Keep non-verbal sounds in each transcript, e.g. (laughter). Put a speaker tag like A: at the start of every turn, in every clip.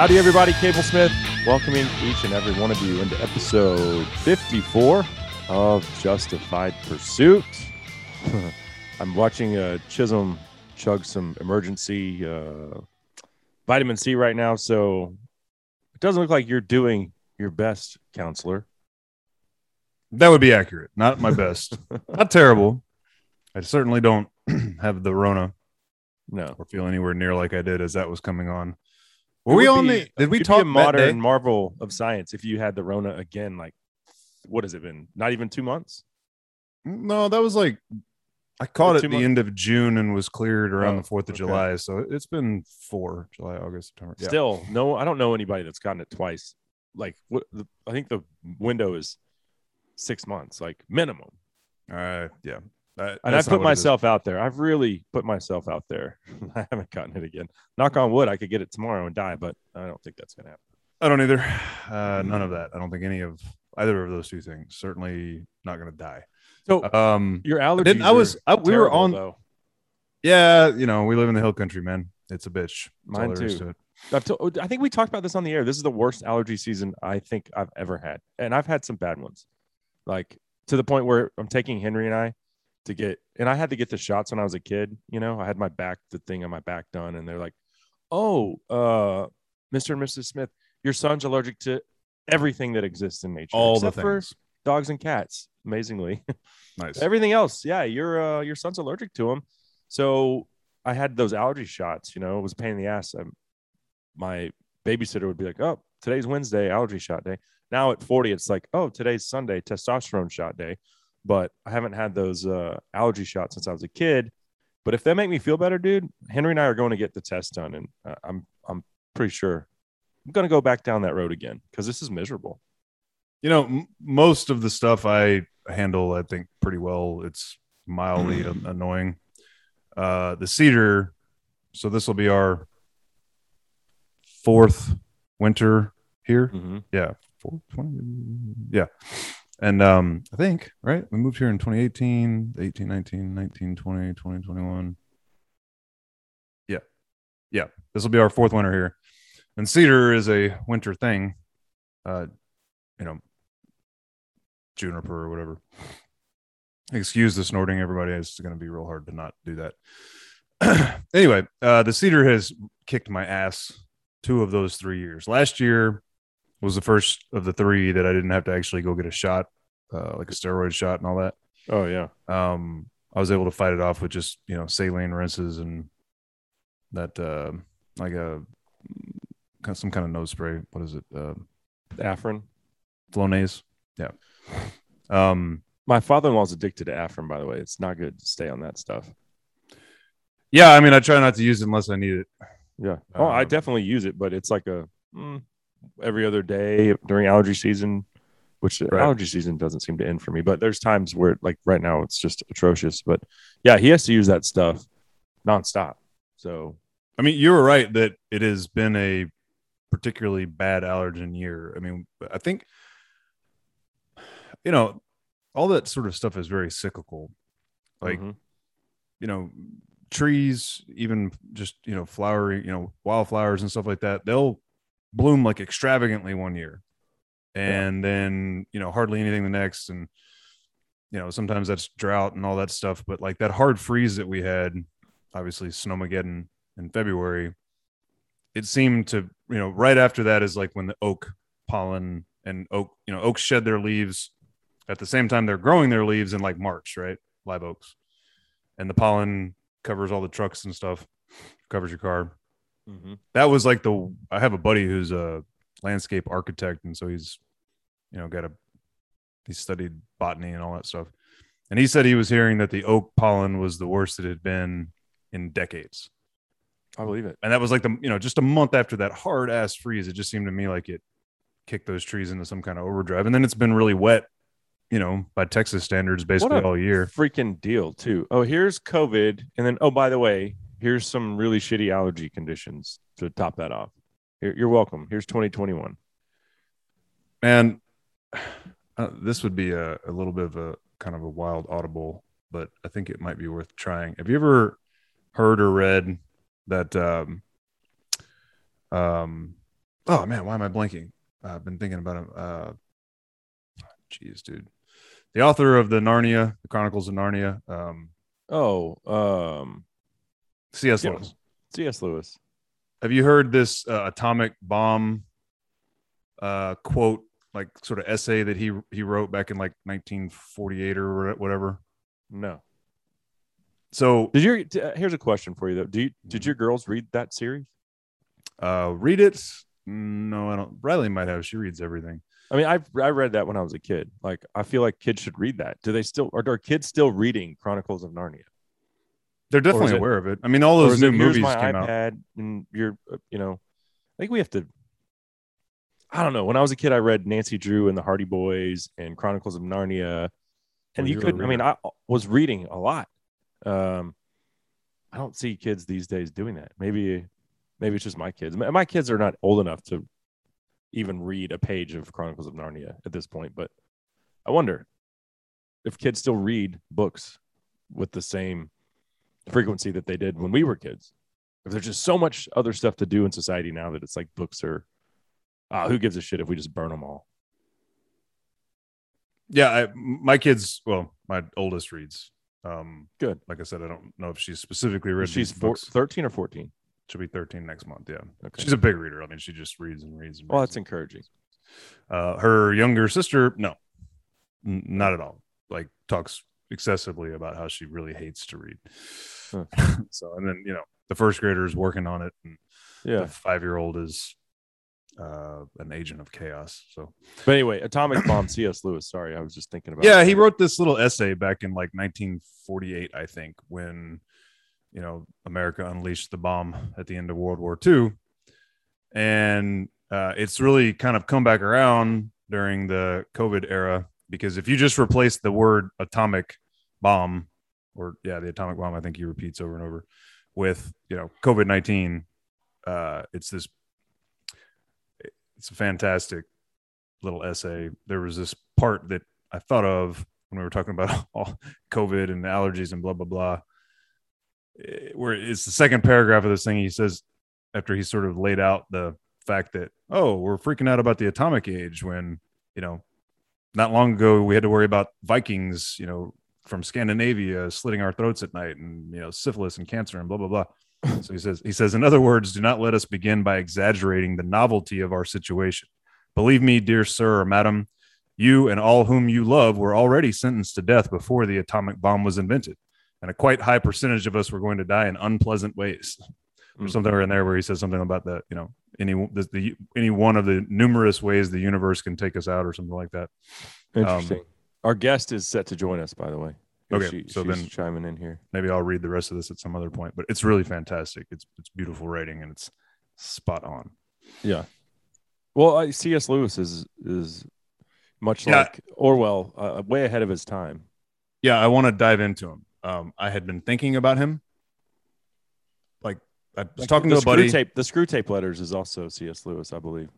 A: Howdy, everybody. Cable Smith welcoming each and every one of you into episode 54 of Justified Pursuit. (laughs) I'm watching uh, Chisholm chug some emergency uh, vitamin C right now, so it doesn't look like you're doing your best, counselor.
B: That would be accurate. Not my best. (laughs) Not terrible. I certainly don't (clears throat) have the Rona
A: No.
B: or feel anywhere near like I did as that was coming on. Were we on the? Did we talk
A: modern marvel of science if you had the Rona again? Like, what has it been? Not even two months.
B: No, that was like I caught it at the
A: months?
B: end of June and was cleared around
A: Oh,
B: the Fourth of
A: okay.
B: July. So it's been four July, August, September. Yeah.
A: Still, no, I don't know anybody that's gotten it twice. Like, what? The, I think the window is six months, like minimum.
B: Uh, yeah. That-
A: And I put
B: what it is.
A: myself out there. I've really put myself out there. (laughs) I haven't gotten it again. Knock on wood, I could get it tomorrow and die, but I don't think that's gonna happen.
B: I don't either. (sighs) Uh, none of that. I don't think any of either of those two things. Certainly not going to die.
A: So
B: Um,
A: your allergies.
B: didn't- I was- I- we were
A: terrible,
B: on-
A: Though.
B: yeah, you know, we live in the hill country, man. It's a bitch. That's
A: Mine too.
B: to.
A: I've to- I think we talked about this on the air. This is the worst allergy season I think I've ever had, and I've had some bad ones, like to the point where I'm taking Henry and I to get, and I had to get the shots when I was a kid. You know, I had my back, the thing on my back done, and they're like, "Oh, uh, Mr. and Mrs. Smith, your son's allergic to everything that exists in nature,
B: All the
A: except for
B: things.
A: dogs and cats." Amazingly, (laughs)
B: Nice.
A: everything else, yeah, your uh, your son's allergic to them. So I had those allergy shots. You know, it was a pain in the ass. i my babysitter would be like, "Oh, today's Wednesday, allergy shot day." Now at 40, it's like, "Oh, today's Sunday, testosterone shot day." But I haven't had those uh, allergy shots since I was a kid. But if they make me feel better, dude, Henry and I are going to get the test done, and uh, I'm I'm pretty sure I'm going to go back down that road again because this is miserable.
B: You know, m- most of the stuff I handle, I think pretty well. It's mildly an- annoying. Uh, the cedar. So this will be our fourth winter here.
A: Mm-hmm.
B: Yeah, four, 20, yeah. And um, I think right, we moved here in 2018, 18, 19, 19, 20, 20, 21. Yeah, yeah. This will be our fourth winter here, and cedar is a winter thing. Uh, you know, juniper or whatever. Excuse the snorting, everybody. It's going to be real hard to not do that. (clears throat) anyway, uh, the cedar has kicked my ass two of those three years. Last year was the first of the three that I didn't have to actually go get a shot, uh, like a steroid shot and all that.
A: Oh yeah,
B: Um, I was able to fight it off with just you know saline rinses and that uh, like a some kind of nose spray. What is it? Uh,
A: Afrin.
B: Flonase. Yeah. (laughs) Um,
A: My father-in-law's addicted to Afrin, by the way. It's not good to stay on that stuff.
B: yeah. I mean, I try not to use it unless I need it.
A: Yeah. Oh, I
B: Um,
A: definitely use it, but it's like a mm, every other day during allergy season, which
B: Right.
A: allergy season doesn't seem to end for me. But there's times where, like right now, it's just atrocious. But yeah, he has to use that stuff nonstop. So
B: I mean, you were right that it has been a particularly bad allergen year. I mean, I think, you know, all that sort of stuff is very cyclical. Like,
A: mhm.
B: you know, trees, even just, you know, flowery, you know, wildflowers and stuff like that, they'll bloom like extravagantly one year and then, you know, hardly anything the next. And, you know, sometimes that's drought and all that stuff. But like that hard freeze that we had, obviously, Snowmageddon in February, it seemed to, you know, right after that is like when the oak pollen and oak, you know, oaks shed their leaves at the same time they're growing their leaves in like March, right? Live oaks. And the pollen covers all the trucks and stuff, covers your car.
A: Mhm.
B: That was like the, I have a buddy who's a landscape architect. And so he's, you know, got a, he studied botany and all that stuff. And he said he was hearing that the oak pollen was the worst it had been in decades
A: I believe it.
B: and that was like the you know just a month after that hard ass freeze it just seemed to me like it kicked those trees into some kind of overdrive and then it's been really wet you know by texas standards basically all year
A: Freaking deal too. Oh, here's COVID, and then oh, by the way, here's some really shitty allergy conditions to top that off. You're, you're welcome. Here's 2021.
B: and uh, this would be a, a little bit of a kind of a wild audible but i think it might be worth trying have you ever heard or read that um um oh man, why am I blanking? Uh, I've been thinking about him. Uh, jeez, dude, the author of the Narnia, the Chronicles of Narnia, um,
A: Oh, um,
B: C.S.
A: Yeah.
B: Lewis.
A: C.S. Lewis.
B: Have you heard this uh, atomic bomb uh, quote, like sort of essay that he he wrote back in like 1948 or whatever?
A: No.
B: So
A: Did your uh, here's a question for you though. Do you did your girls read that series?
B: uh, read it. No, I don't. Riley might have. She reads everything.
A: I mean, I I read that when I was a kid. Like, I feel like kids should read that. Do they still are, are kids still reading Chronicles of Narnia?
B: They're definitely
A: it-
B: aware of it. I mean, all those new
A: it,
B: movies
A: my
B: came out.
A: iPad and you're uh, you know, I think we have to. I don't know. When I was a kid, I read Nancy Drew and the Hardy Boys and Chronicles of Narnia, and
B: Well,
A: you could. I mean. I was reading a lot. Um, I don't see kids these days doing that. Maybe, maybe it's just my kids. My kids are not old enough to even read a page of Chronicles of Narnia at this point. But I wonder if kids still read books with the same frequency that they did when we were kids. If there's just so much other stuff to do in society now that it's like books are, ah, who gives a shit if we just burn them all?
B: Yeah, I, my kids. Well, my oldest reads. Um,
A: Good.
B: Like I said, I don't know if she's specifically read.
A: She's
B: these
A: four,
B: books.
A: 13 or 14.
B: She'll be 13 next month. Yeah,
A: Okay.
B: she's a big reader. I mean, she just reads and reads. And
A: well,
B: reads.
A: that's encouraging.
B: Uh, her younger sister, no, N- not at all. Like talks excessively about how she really hates to read.
A: Huh. (laughs)
B: so, and then you know, the first grader is working on it, and
A: Yeah.
B: the five year old is uh, an agent of chaos. So,
A: But anyway, Atomic Bomb, C.S. Lewis. Sorry, I was just thinking about
B: yeah,
A: it.
B: he wrote this little essay back in like 1948, I think, when you know America unleashed the bomb at the end of World War II, and uh, it's really kind of come back around during the COVID era because if you just replace the word atomic bomb, or yeah, the atomic bomb, I think he repeats over and over with you know COVID 19, uh, it's this. It's a fantastic little essay. There was this part that I thought of when we were talking about (laughs) all COVID and allergies and blah blah blah. Eh, Where it's the second paragraph of this thing. He says after he sort of laid out the fact that oh we're freaking out about the atomic age when you know not long ago we had to worry about Vikings you know from Scandinavia slitting our throats at night and you know syphilis and cancer and blah blah blah. (laughs) So he says he says in other words, do not let us begin by exaggerating the novelty of our situation. Believe me, dear sir or madam, you and all whom you love were already sentenced to death before the atomic bomb was invented. And a quite high percentage of us were going to die in unpleasant ways. Or
A: Mm.
B: something in there where he says something about the, you know, any the, the any one of the numerous ways the universe can take us out or something like that.
A: Interesting. Our guest is set to join us, by the way.
B: Okay,
A: She,
B: so
A: she's
B: then-
A: chiming in here.
B: Maybe I'll read the rest of this at some other point, but it's really fantastic. It's it's beautiful writing and it's spot on.
A: Yeah. Well, uh, C.S. Lewis is is much
B: Yeah.
A: like Orwell, uh, way ahead of his time.
B: Yeah, I want to dive into him. Um, I had been thinking about him. Like I was
A: Like,
B: talking to a buddy.
A: Tape, the Screwtape letters is also C.S. Lewis, I believe.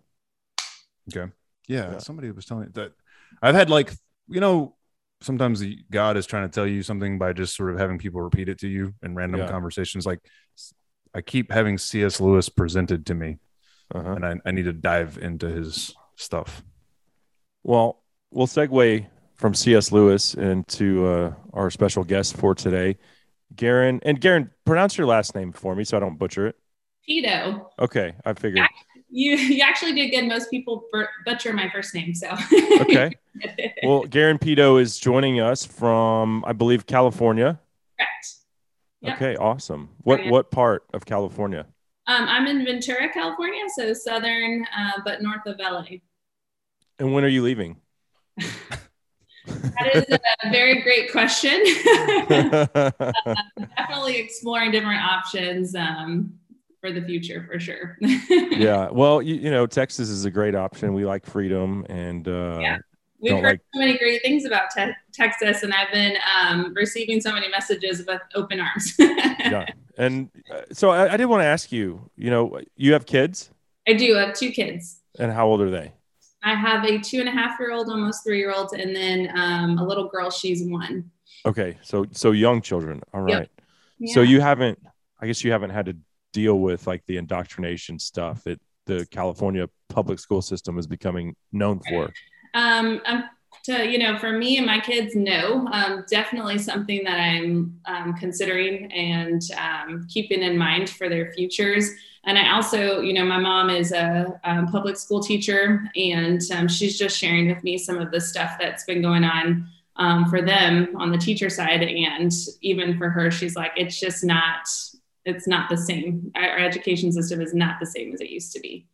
B: Okay. Yeah,
A: Yeah.
B: somebody was telling me that I've had like you know sometimes the God is trying to tell you something by just sort of having people repeat it to you in random
A: Yeah.
B: conversations. Like I keep having C.S. Lewis presented to me,
A: Uh-huh.
B: and I, I need to dive into his stuff.
A: Well, we'll segue from C.S. Lewis into uh, our special guest for today, Garen. And Garen, pronounce your last name for me so I don't butcher it.
C: Pedo.
A: Okay, I figured.
C: You you actually did good. Most people butcher my first name, so
A: Okay. (laughs) Well, Garen Pito is joining us from, I believe, California.
C: correct. Yep.
A: Okay, awesome. What
C: yeah.
A: what part of California?
C: Um, I'm in Ventura, California, so southern, uh, but north of LA.
A: And when are you leaving?
C: That is a (laughs) very great question. (laughs) Definitely exploring different options um, for the future, for sure. (laughs)
A: yeah. Well, you, you know, Texas is a great option. We like freedom and uh,
C: Yeah. We've heard
A: like-
C: so many great things about te- Texas, and I've been um, receiving so many messages with open arms. (laughs)
A: yeah. And uh, so I, I did want to ask you, you know, you have kids
C: I do I have two kids.
A: and how old are they?
C: I have a two and a half year old, almost three year old, and then um, a little girl. She's one.
A: Okay. So, so young children. All right.
C: Yep.
A: right. So you haven't, I guess you haven't had to deal with like the indoctrination stuff that the California public school system is becoming known for?
C: Um, um, to you know, for me and my kids, no, um, definitely something that I'm um, considering and um, keeping in mind for their futures. And I also, you know, my mom is a, a public school teacher, and um, she's just sharing with me some of the stuff that's been going on um, for them on the teacher side, and even for her, she's like, it's just not, it's not the same. Our, our education system is not the same as it used to be.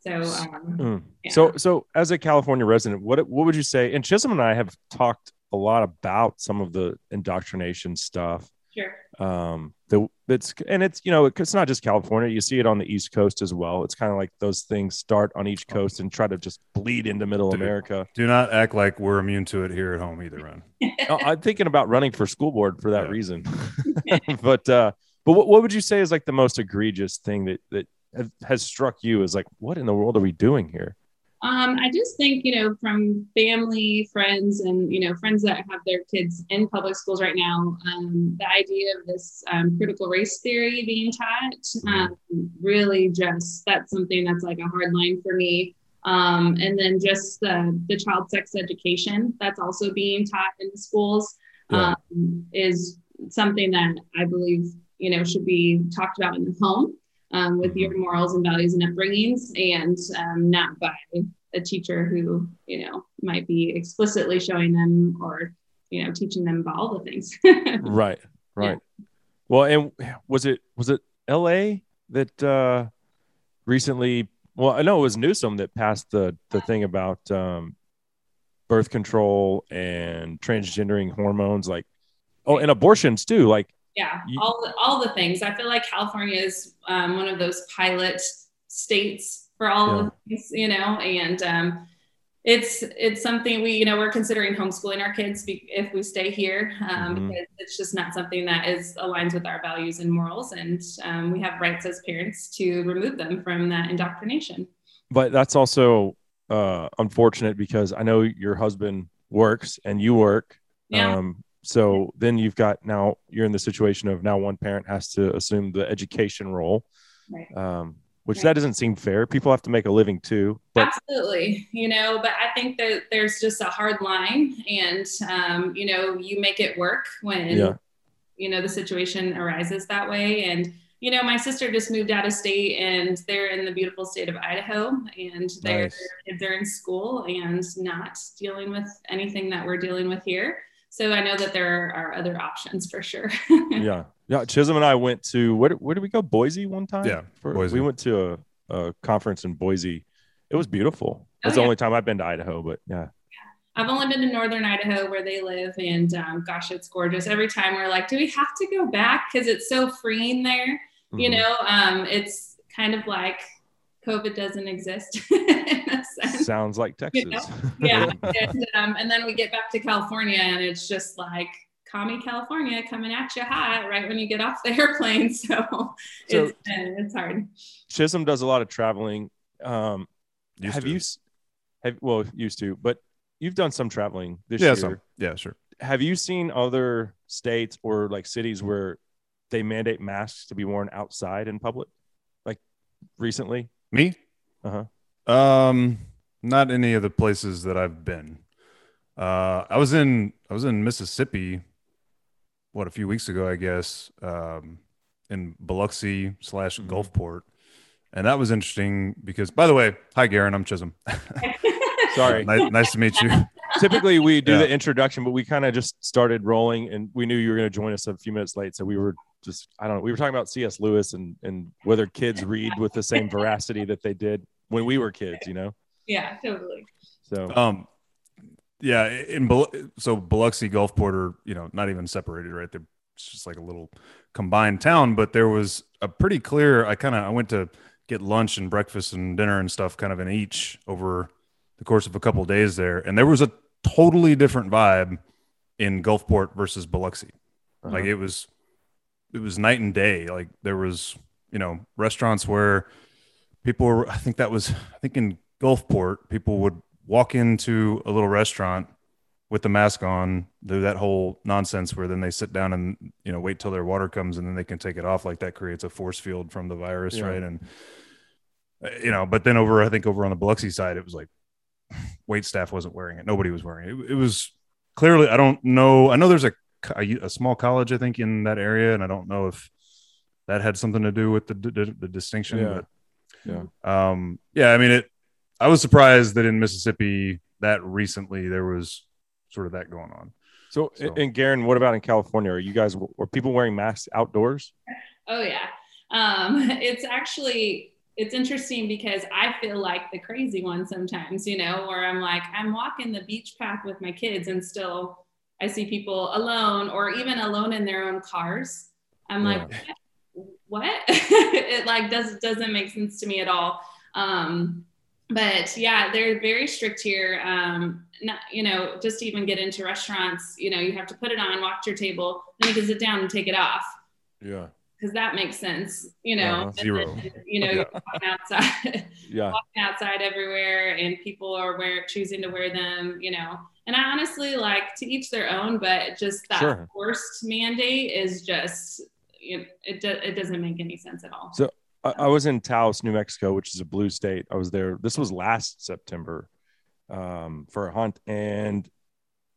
C: So, um,
A: Mm.
C: yeah.
A: So, so as a California resident, what what would you say? And Chisholm and I have talked a lot about some of the indoctrination stuff.
C: sure.
A: Um, the it's and it's you know it's not just California. You see it on the East Coast as well. It's kind of like those things start on each coast and try to just bleed into Middle
B: Dude.
A: America.
B: Do not act like we're immune to it here at home either, Ron. (laughs)
A: Oh, I'm thinking about running for school board for that
B: Yeah.
A: reason. (laughs) (laughs) but uh, but what, what would you say is like the most egregious thing that that has struck you as like what in the world are we doing here?
C: Um, I just think, you know, from family, friends, and, you know, friends that have their kids in public schools right now, um, the idea of this um, critical race theory being taught um, really just that's something that's like a hard line for me. Um, and then just the, the child sex education that's also being taught in the schools
A: Yeah.
C: um, is something that I believe, you know, should be talked about in the home um, with your morals and values and upbringings and um, not by a teacher who you know might be explicitly showing them or you know teaching them about all the things. (laughs)
A: Right right. Well and was it was it la that uh recently well i know it was newsom that passed the the thing about um birth control and transgendering hormones like oh and abortions too like
C: yeah
A: You-
C: all the, all the things i feel like california is um, one of those pilot states for all
A: Yeah.
C: of the things you know and um, it's it's something we you know we're considering homeschooling our kids be, if we stay here um,
A: Mhm.
C: because it's just not something that is aligns with our values and morals and um, we have rights as parents to remove them from that indoctrination
A: but that's also uh unfortunate because i know your husband works and you work
C: yeah
A: um so then you've got now you're in the situation of now one parent has to assume the education role
C: Right.
A: um which
C: Right.
A: that doesn't seem fair people have to make a living too but
C: Absolutely, you know, but I think that there's just a hard line, and um, you know, you make it work when
A: Yeah.
C: you know the situation arises that way. And you know, my sister just moved out of state, and they're in the beautiful state of Idaho, and their
A: Nice.
C: kids are in school and not dealing with anything that we're dealing with here. So I know that there are other options for sure. (laughs)
A: yeah yeah chisholm and i went to where, where did we go boise one time
B: Yeah,
A: For-
B: Boise.
A: we went to a, a conference in boise it was beautiful that's
C: Oh,
A: the only time i've been to idaho but yeah
C: I've only been to northern Idaho where they live, and um, gosh, it's gorgeous. Every time we're like, do we have to go back because it's so freeing there? You
A: Mhm.
C: know, um, it's kind of like COVID doesn't exist (laughs) in a sense.
A: sounds like texas
C: You know? (laughs) Yeah, and, um, and then we get back to California, and it's just like commie California coming at you hot right when you get off the (laughs) airplane. So, it's it's hard.
A: chisholm does a lot of traveling um
B: Used
A: have
B: to.
A: you have well used to but you've done some traveling this
B: Yeah,
A: year
B: some. Yeah, sure.
A: have you seen other states or like cities where they mandate masks to be worn outside in public like recently
B: Me?
A: Uh-huh.
B: Um, not any of the places that I've been. Uh, I was in I was in Mississippi. What a few weeks ago, I guess, um, in Biloxi slash
A: Mhm.
B: Gulfport, and that was interesting because, by the way, hi Garen, I'm Chisholm. (laughs)
A: sorry
B: nice, nice to meet you. (laughs)
A: typically we do
B: Yeah.
A: the introduction but we kind of just started rolling and we knew you were going to join us a few minutes late so we were just i don't know we were talking about cs lewis and and whether kids read with the same veracity that they did when we were kids you know
C: Yeah, totally.
A: so
B: Um, yeah, in Bil- so Biloxi, Gulfport are you know not even separated, right? They're it's just like a little combined town. But there was a pretty clear. I kind of I went to get lunch and breakfast and dinner and stuff, kind of in each over the course of a couple of days there, and there was a totally different vibe in Gulfport versus Biloxi. Like
A: uh-huh.
B: it was, it was night and day. Like there was, you know, restaurants where people were. I think that was. I think in Gulfport, people would walk into a little restaurant with the mask on, do that whole nonsense where then they sit down and you know wait till their water comes and then they can take it off. Like that creates a force field from the virus,
A: Yeah.
B: right? And You know, but then over, I think over on the Biloxi side, it was like wait staff wasn't wearing it. Nobody was wearing it. It, it was clearly, I don't know. I know there's a, a, a small college, I think, in that area, and I don't know if that had something to do with the, the, the distinction.
A: Yeah.
B: But um, yeah, I mean, it, I was surprised that in Mississippi that recently there was sort of that going on.
A: So,
B: So-
A: and Garen, what about in California? Are you guys are people wearing masks outdoors?
C: Oh yeah. Um, (laughs) it's actually it's interesting because I feel like the crazy one sometimes, you know, where I'm like, I'm walking the beach path with my kids and still I see people alone or even alone in their own cars. I'm like, what? (laughs) it like does doesn't make sense to me at all. Um, but yeah, they're very strict here. Um, not, you know, just to even get into restaurants, you know, you have to put it on, walk to your table, then you can sit down and take it off
A: Yeah,
C: because that makes sense, you know.
A: Uh-huh.
B: Zero.
C: then, you know,
A: Yeah.
C: you're walking outside, (laughs)
A: yeah,
C: walking outside everywhere, and people are wear choosing to wear them, you know. And I honestly like to each their own, but just that
A: Sure.
C: forced mandate is just, you know, it do, it doesn't make any sense at all.
A: So- I, I was in Taos, New Mexico, which is a blue state. I was there. This was last September um, for a hunt, and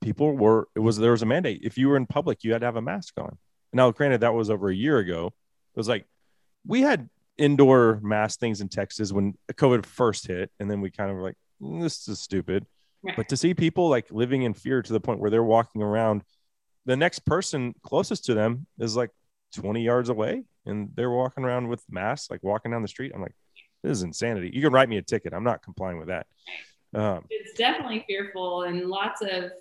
A: people were. It was there was a mandate. If you were in public, you had to have a mask on. Now, granted, that was over a year ago. It was like we had indoor mask things in Texas when COVID first hit, and then we kind of were like, "Mm, this is stupid.
C: Right.
A: But to see people like living in fear to the point where they're walking around, the next person closest to them is like 20 yards away and they're walking around with masks, like walking down the street. I'm like, this is insanity. You can write me a ticket. I'm not complying with that. Um,
C: it's definitely fearful and lots of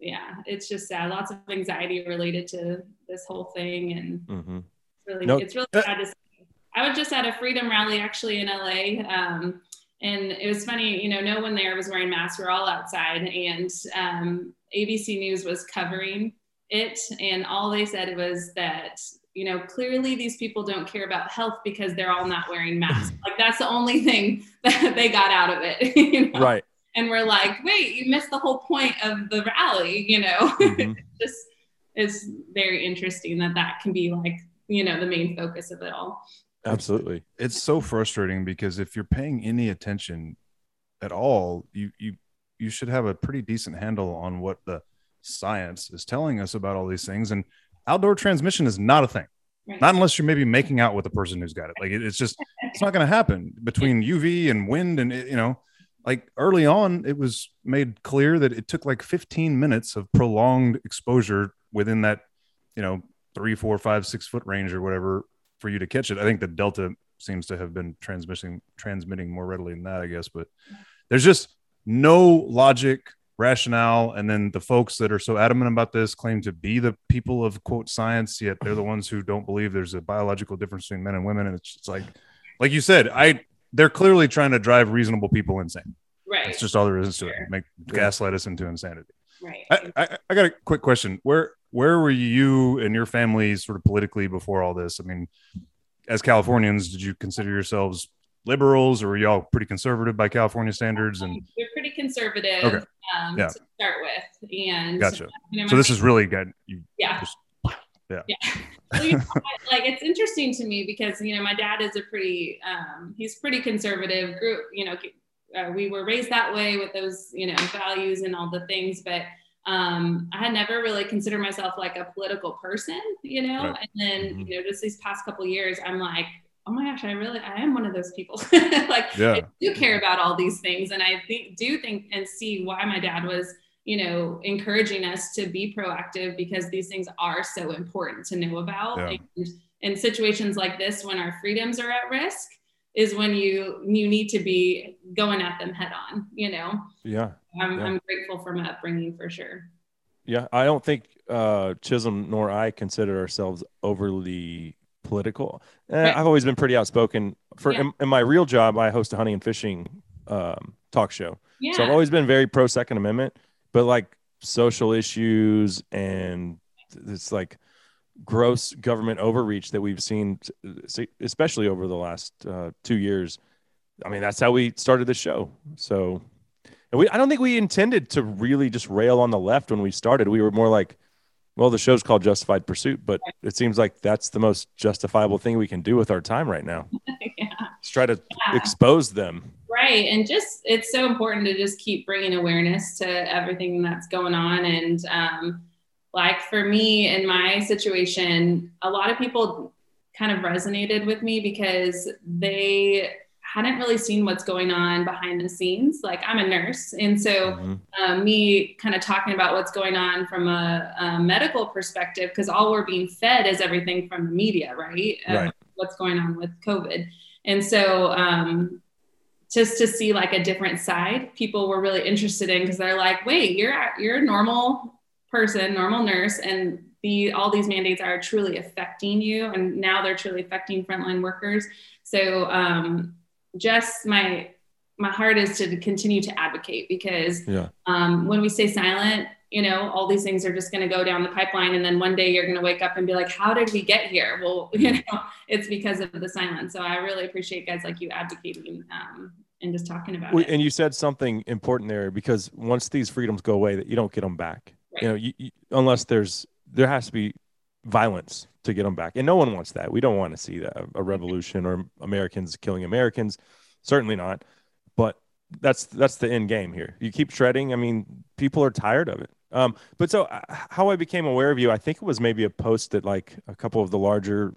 C: yeah, it's just sad. Lots of anxiety related to this whole thing and
A: mhm.
C: really
A: No-
C: it's really sad to see. I was just at a freedom rally actually in LA. Um, and it was funny, you know, no one there was wearing masks. We are all outside, and um, ABC News was covering it, and all they said was that, you know, clearly these people don't care about health because they're all not wearing masks. (laughs) like that's the only thing (laughs) that they got out of it. (laughs) You know?
A: Right.
C: And we're like, wait, you missed the whole point of the rally. You know, (laughs)
A: Mhm.
C: just it's very interesting that that can be like, you know, the main focus of it all.
A: Absolutely.
B: it's so frustrating because if you're paying any attention at all, you you you should have a pretty decent handle on what the science is telling us about all these things. And outdoor transmission is not a thing,
C: Right.
B: not unless you're maybe making out with the person who's got it. Like it- it's just it's not going to happen between UV and wind and it- you know. Like early on, it was made clear that it took like 15 minutes of prolonged exposure within that, you know, three, four, five, six foot range or whatever for you to catch it. I think the Delta seems to have been transmitting transmitting more readily than that, I guess. But there's just no logic, rationale, and then the folks that are so adamant about this claim to be the people of quote science, yet they're the ones who don't believe there's a biological difference between men and women. And it's just like, like you said, I they're clearly trying to drive reasonable people insane.
C: Right.
B: That's just all there is to it.
C: Sure.
B: Make gaslight us into insanity.
C: right.
B: I, I, I got a quick question. Where where were you and your family sort of politically before all this? I mean, as Californians, did you consider yourselves liberals, or were y'all pretty conservative by California standards? And
C: We're pretty conservative
B: Okay.
C: um,
B: Yeah.
C: to start with. And
B: gotcha.
C: you know,
B: So this is really good. You,
C: yeah
B: Just- yeah. (laughs)
C: Well, you know, like it's interesting to me because you know my dad is a pretty um, he's pretty conservative group you know uh, we were raised that way with those you know values and all the things but um, i had never really considered myself like a political person you know
B: Right.
C: and then
A: Mhm.
C: you know just these past couple years i'm like oh my gosh i really i am one of those people (laughs) like
B: Yeah.
C: I do care about all these things and i think do think and see why my dad was you know encouraging us to be proactive because these things are so important to know about
B: Yeah.
C: and in situations like this when our freedoms are at risk is when you you need to be going at them head on you know
A: Yeah.
C: i'm,
A: Yeah.
C: I'm grateful for my upbringing for sure
A: Yeah. I don't think uh, Chisholm nor I consider ourselves overly political. Eh,
C: Right.
A: I've always been pretty outspoken. For
C: Yeah.
A: in, in my real job, I host a hunting and fishing um, talk show.
C: yeah
A: So I've always been very pro Second Amendment, but like social issues and it's like gross government overreach that we've seen, especially over the last uh, two years. I mean, that's how we started the show. So, and we, I don't think we intended to really just rail on the left when we started. We were more like, well, the show's called Justified Pursuit, but it seems like that's the most justifiable thing we can do with our time right now. (laughs)
C: yeah
A: Just try to
C: Yeah.
A: expose them.
C: Right. And just, it's so important to just keep bringing awareness to everything that's going on. And um, like for me in my situation, a lot of people kind of resonated with me because they hadn't really seen what's going on behind the scenes. Like I'm a nurse. And so
A: Mhm.
C: um, me kind of talking about what's going on from a, a medical perspective, because all we're being fed is everything from the media, right? Um, What's going on with COVID. And so um, just to see like a different side, people were really interested in because they're like, wait, you're you're a normal person, normal nurse, and the all these mandates are truly affecting you, and now they're truly affecting frontline workers. So um, just my my heart is to continue to advocate because
A: Yeah.
C: um, when we stay silent, you know, all these things are just going to go down the pipeline. And then one day you're going to wake up and be like, how did we get here? Well, (laughs) you know, it's because of the silence. So I really appreciate guys like you advocating um, and just talking about
A: Well,
C: it.
A: And you said something important there because once these freedoms go away, that you don't get them back.
C: Right.
A: You know, you, you, unless there's there has to be violence to get them back, and no one wants that. We don't want to see that a revolution or Americans killing Americans. Certainly not. But that's that's the end game here. You keep shredding. I mean, people are tired of it. Um, but so uh, how I became aware of you, I think it was maybe a post that like a couple of the larger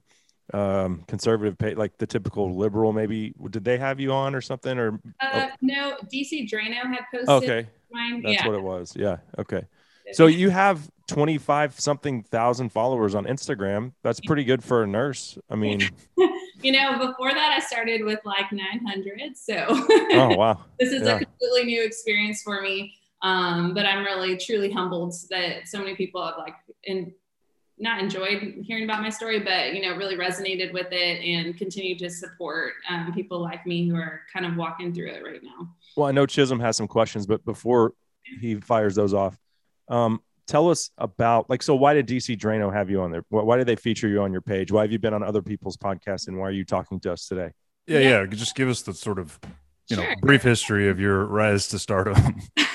A: um conservative pay like the typical liberal maybe did they have you on or something or
C: Uh, no, DC Draino had posted
A: okay
C: mine.
A: that's
C: yeah.
A: what it was. Yeah. Okay. So you have 25 something thousand followers on Instagram. That's pretty good for a nurse. I mean, (laughs)
C: you know, before that, I started with like 900. So
A: oh, (laughs) wow.
C: this is
A: Yeah.
C: a completely new experience for me. Um, but I'm really truly humbled that so many people have like in, not enjoyed hearing about my story, but you know, really resonated with it and continue to support um, people like me who are kind of walking through it right now.
A: Well, I know Chisholm has some questions, but before he fires those off, um, tell us about like, so why did DC Draino have you on there? Why why did they feature you on your page? Why have you been on other people's podcasts and why are you talking to us today?
B: Yeah,
C: Yeah.
B: yeah. Just give us the sort of you know brief history of your rise to stardom. (laughs)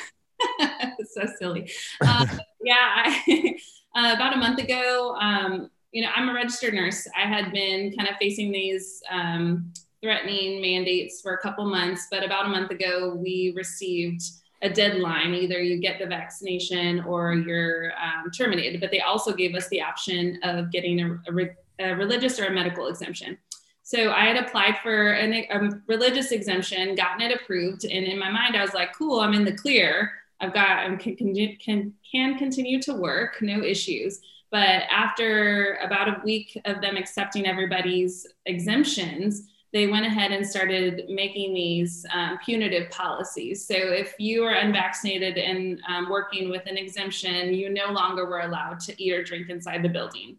C: so silly. Uh, (laughs) yeah, I, (laughs) uh, about a month ago, um, you know, I'm a registered nurse. I had been kind of facing these um, threatening mandates for a couple months, but about a month ago, we received a deadline. Either you get the vaccination or you're um, terminated. But they also gave us the option of getting a, a, re- a religious or a medical exemption. So I had applied for an, a religious exemption, gotten it approved, and in my mind, I was like, "Cool, I'm in the clear. I've got, I can, can, can, continue to work, no issues." But after about a week of them accepting everybody's exemptions, they went ahead and started making these um, punitive policies. So if you are unvaccinated and um, working with an exemption, you no longer were allowed to eat or drink inside the building.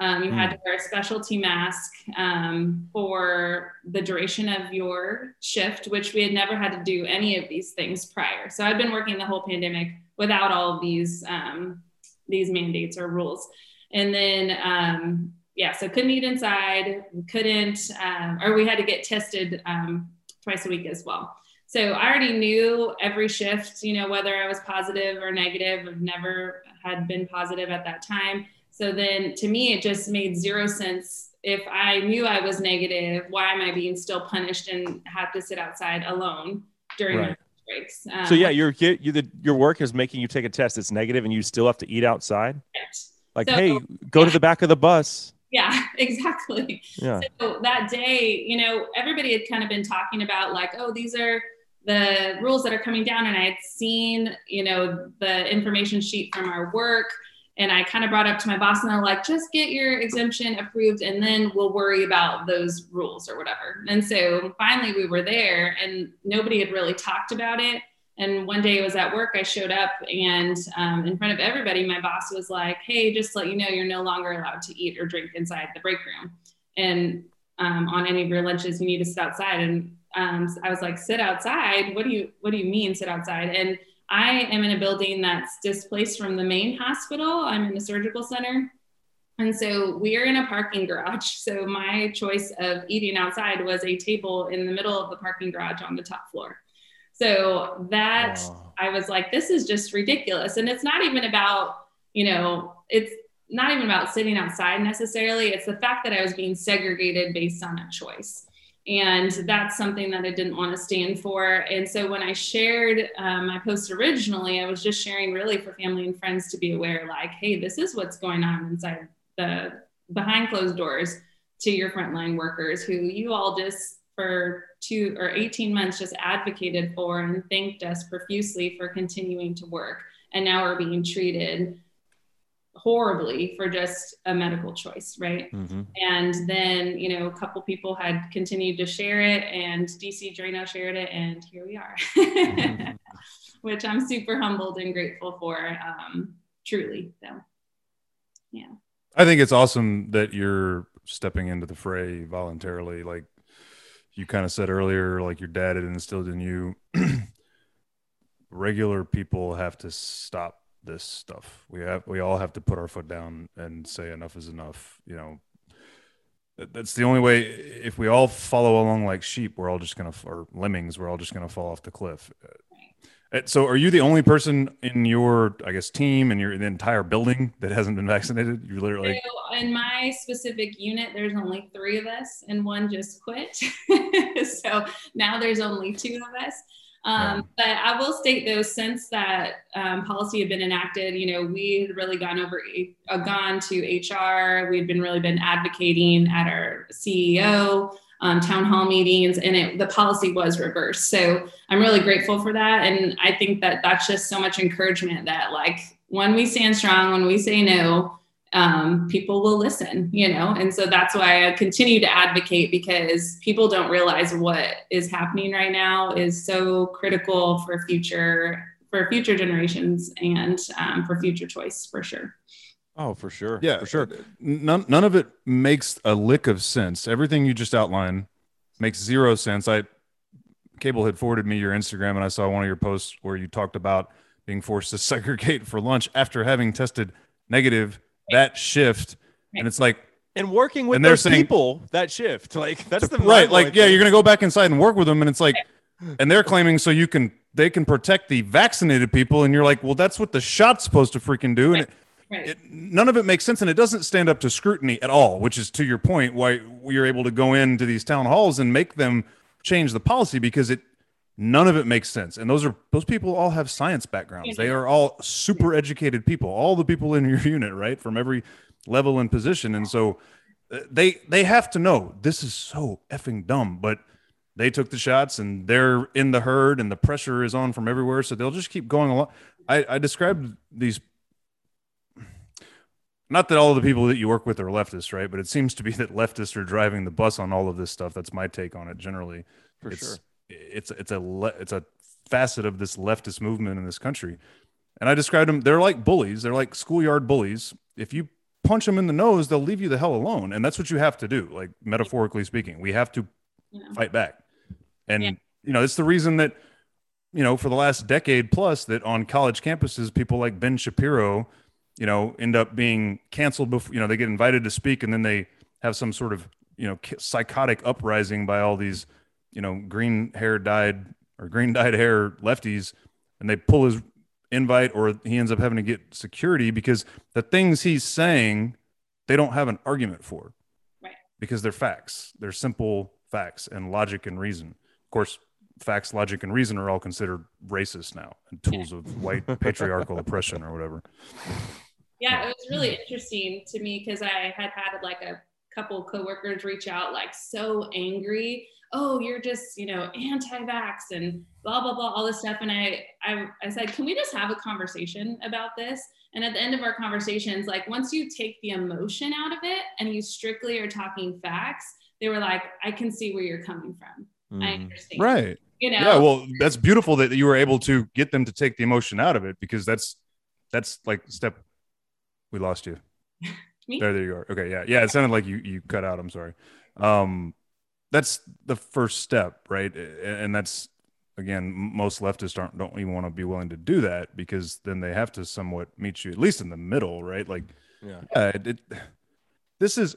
C: Um, you had to wear a specialty mask um, for the duration of your shift, which we had never had to do any of these things prior. So I'd been working the whole pandemic without all of these um, these mandates or rules. And then um, yeah, so couldn't eat inside, couldn't, um, or we had to get tested um, twice a week as well. So I already knew every shift, you know, whether I was positive or negative. I've never had been positive at that time. So then to me, it just made zero sense. If I knew I was negative, why am I being still punished and have to sit outside alone during
A: Right.
C: breaks? Um,
A: So yeah, your you the your work is making you take a test that's negative and you still have to eat outside. Like,
C: So-
A: hey, go to the back of the bus.
C: yeah, (laughs) exactly.
A: Yeah.
C: So that day, you know, everybody had kind of been talking about like, oh, these are the rules that are coming down. And I had seen, you know, the information sheet from our work. And I kind of brought up to my boss and they're like, just get your exemption approved and then we'll worry about those rules or whatever. And so finally we were there and nobody had really talked about it. And one day I was at work, I showed up and um, in front of everybody, my boss was like, Hey, just let you know, you're no longer allowed to eat or drink inside the break room. And um, on any of your lunches, you need to sit outside. And um, I was like, sit outside? What do you, what do you mean sit outside? And I am in a building that's displaced from the main hospital. I'm in the surgical center. And so we are in a parking garage. So my choice of eating outside was a table in the middle of the parking garage on the top floor. So that
A: Wow.
C: I was like, this is just ridiculous. And it's not even about, you know, it's not even about sitting outside necessarily. It's the fact that I was being segregated based on a choice. And that's something that I didn't want to stand for. And so when I shared um, my post originally, I was just sharing really for family and friends to be aware like, hey, this is what's going on inside the behind closed doors to your frontline workers who you all just for two or 18 months just advocated for and thanked us profusely for continuing to work. And now we're being treated horribly for just a medical choice, right? Mm-hmm. And then, you know, a couple people had continued to share it, and DC Draino shared it, and here we are, mm-hmm. (laughs) which I'm super humbled and grateful for, um, truly. So, yeah.
B: I think it's awesome that you're stepping into the fray voluntarily. Like you kind of said earlier, like your dad had instilled in you. (clears throat) Regular people have to stop this stuff. We have we all have to put our foot down and say enough is enough. You know, that's the only way. If we all follow along like sheep, we're all just gonna or lemmings, we're all just gonna fall off the cliff. Uh, so, are you the only person in your, I guess, team and your the entire building that hasn't been vaccinated? You're literally
C: so in my specific unit. There's only three of us, and one just quit. (laughs) so now there's only two of us. Um, But I will state though, since that um, policy had been enacted, you know, we had really gone over, uh, gone to HR. We had been really been advocating at our CEO um, town hall meetings, and it, the policy was reversed. So I'm really grateful for that, and I think that that's just so much encouragement that like when we stand strong, when we say no, um, people will listen, you know? And so that's why I continue to advocate because people don't realize what is happening right now is so critical for future for future generations and um, for future choice for sure.
A: Oh, for sure.
B: Yeah,
A: for sure.
B: None, none of it makes a lick of sense. Everything you just outlined makes zero sense. I Cable had forwarded me your Instagram and I saw one of your posts where you talked about being forced to (laughs) segregate for lunch after having tested negative that shift, and it's like
A: and working with and those saying, people that shift like that's the
B: right like yeah you're gonna go back inside and work with them and it's like and they're claiming so you can they can protect the vaccinated people and you're like well that's what the shot's supposed to freaking do and it, it, none of it makes sense and it doesn't stand up to scrutiny at all which is to your point why you're able to go into these town halls and make them change the policy because it none of it makes sense. And those are those people all have science backgrounds. They are all super educated people all the people in your (laughs) unit right from every level and position. And so uh, they they have to know this is so effing dumb but they took the shots and they're in the herd and the pressure is on from everywhere. So they'll just keep going along. I i described these not that all of the people that you work with are leftists right but it seems to be that leftists are driving the bus on all of this stuff. That's my take on it generally.
A: For it's, sure
B: it's it's a le- it's a facet of this leftist movement in this country. And I described them. They're like bullies. They're like schoolyard bullies. If you punch them in the nose, they'll leave you the hell alone. And that's what you have to do. Like metaphorically speaking, we have to yeah. fight back. And yeah. you know, it's the reason that you know for the last decade plus that on college campuses, people like Ben Shapiro, you know, end up being canceled before. You know, they get invited to speak, and then they have some sort of you know psychotic uprising by all these you know, green hair dyed or green dyed hair lefties and they pull his invite or he ends up having to get security because the things he's saying they don't have an argument for.
C: Right.
B: Because they're facts. They're simple facts and logic and reason. Of course, facts, logic, and reason are all considered racist now and tools of white (laughs) patriarchal oppression or whatever.
C: Yeah, it was really interesting to me because I had had like a couple coworkers reach out like so angry oh, you're just, you know, anti-vax and blah, blah, blah, all this stuff. And I, I, I said, can we just have a conversation about this? And at the end of our conversations, like once you take the emotion out of it and you strictly are talking facts, they were like, I can see where you're coming from. Mm. I understand.
B: Right.
C: You know?
B: Yeah. Well, that's beautiful that you were able to get them to take the emotion out of it because that's, that's like step, we lost you. (laughs) there, there you are. Okay. Yeah. Yeah. It sounded like you, you cut out. I'm sorry. Um, that's the first step, right? And that's again, most leftists aren't don't even want to be willing to do that because then they have to somewhat meet you at least in the middle, right? Like, yeah, yeah it, it, this is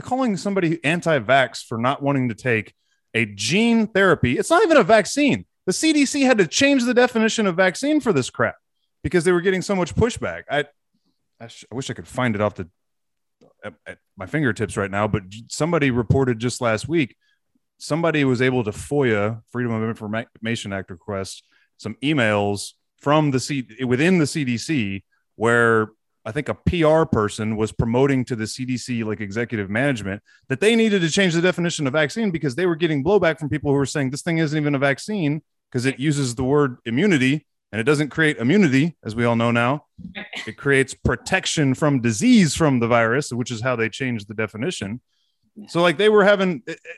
B: calling somebody anti-vax for not wanting to take a gene therapy. It's not even a vaccine. The CDC had to change the definition of vaccine for this crap because they were getting so much pushback. I, I, sh- I wish I could find it off the at, at my fingertips right now, but somebody reported just last week somebody was able to FOIA Freedom of Information Act request some emails from the C within the CDC where I think a PR person was promoting to the CDC like executive management that they needed to change the definition of vaccine because they were getting blowback from people who were saying this thing isn't even a vaccine because it uses the word immunity and it doesn't create immunity as we all know now. It creates protection from disease from the virus, which is how they changed the definition. So like they were having eh, eh,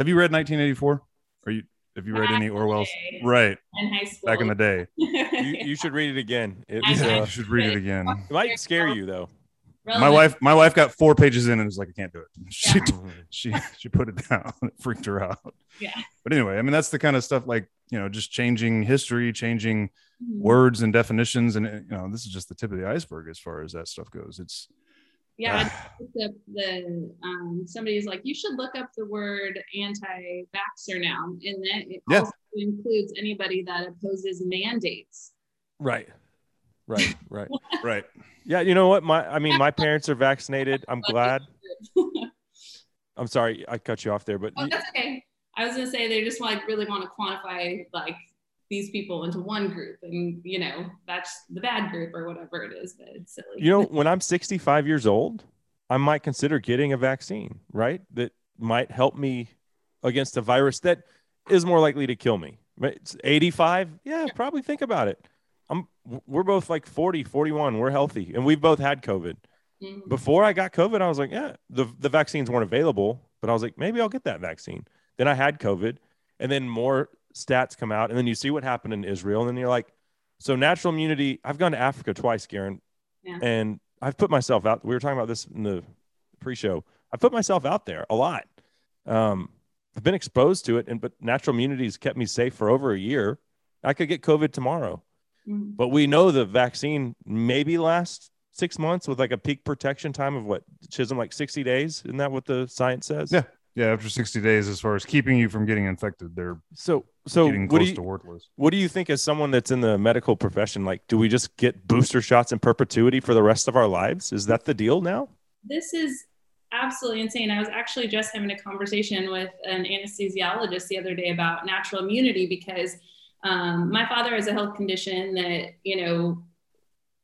B: have you read 1984? Are you have you read any Orwell's? Right.
C: In high school.
B: Back in the day. (laughs)
A: You, you should read it again. It,
C: I
A: was, uh,
B: you should read it again.
A: it might scare you though.
B: My wife, my wife got four pages in and was like, I can't do it. (laughs) She
C: Yeah.
B: she she put it down. (laughs) It freaked her out.
C: Yeah.
B: But anyway, I mean that's the kind of stuff like, you know, just changing history, changing
C: Mhm.
B: words and definitions and you know, this is just the tip of the iceberg as far as that stuff goes. It's
C: Yeah, the, the um, somebody's like, you should look up the word anti-vaxxer now, and that it
B: Yeah.
C: also includes anybody that opposes mandates.
A: Right. Right. Right.
B: right.
A: Yeah. You know what? My I mean, my parents are vaccinated. I'm glad. (laughs) I'm sorry I cut you off there, but
C: Oh, that's okay. I was gonna say they just like really want to quantify like these people into one group, and you know that's the bad group or whatever it is. But it's silly.
A: you know, when I'm 65 years old, I might consider getting a vaccine, right? That might help me against a virus that is more likely to kill me. But It's 85. Yeah, probably think about it. I'm we're both like 40, 41. We're healthy and we've both had COVID.
C: Mhm.
A: Before I got COVID, I was like, yeah, the, the vaccines weren't available, but I was like, maybe I'll get that vaccine. Then I had COVID, and then more stats come out, and then you see what happened in Israel, and then you're like, so natural immunity. I've gone to Africa twice, Garen,
C: Yeah.
A: and I've put myself out. We were talking about this in the pre-show. I put myself out there a lot. Um, I've been exposed to it, and but natural immunity has kept me safe for over a year. I could get COVID tomorrow,
C: Mhm.
A: but we know the vaccine maybe lasts six months with like a peak protection time of what Chisholm like 60 days. Isn't that what the science says?
B: Yeah. Yeah, after 60 days, as far as keeping you from getting infected, they're
A: So so
B: getting
A: what do
B: close
A: you
B: to worthless.
A: what do you think as someone that's in the medical profession? Like, do we just get booster shots in perpetuity for the rest of our lives? Is that the deal now?
C: this is absolutely insane. I was actually just having a conversation with an anesthesiologist the other day about natural immunity because um, my father has a health condition that, you know,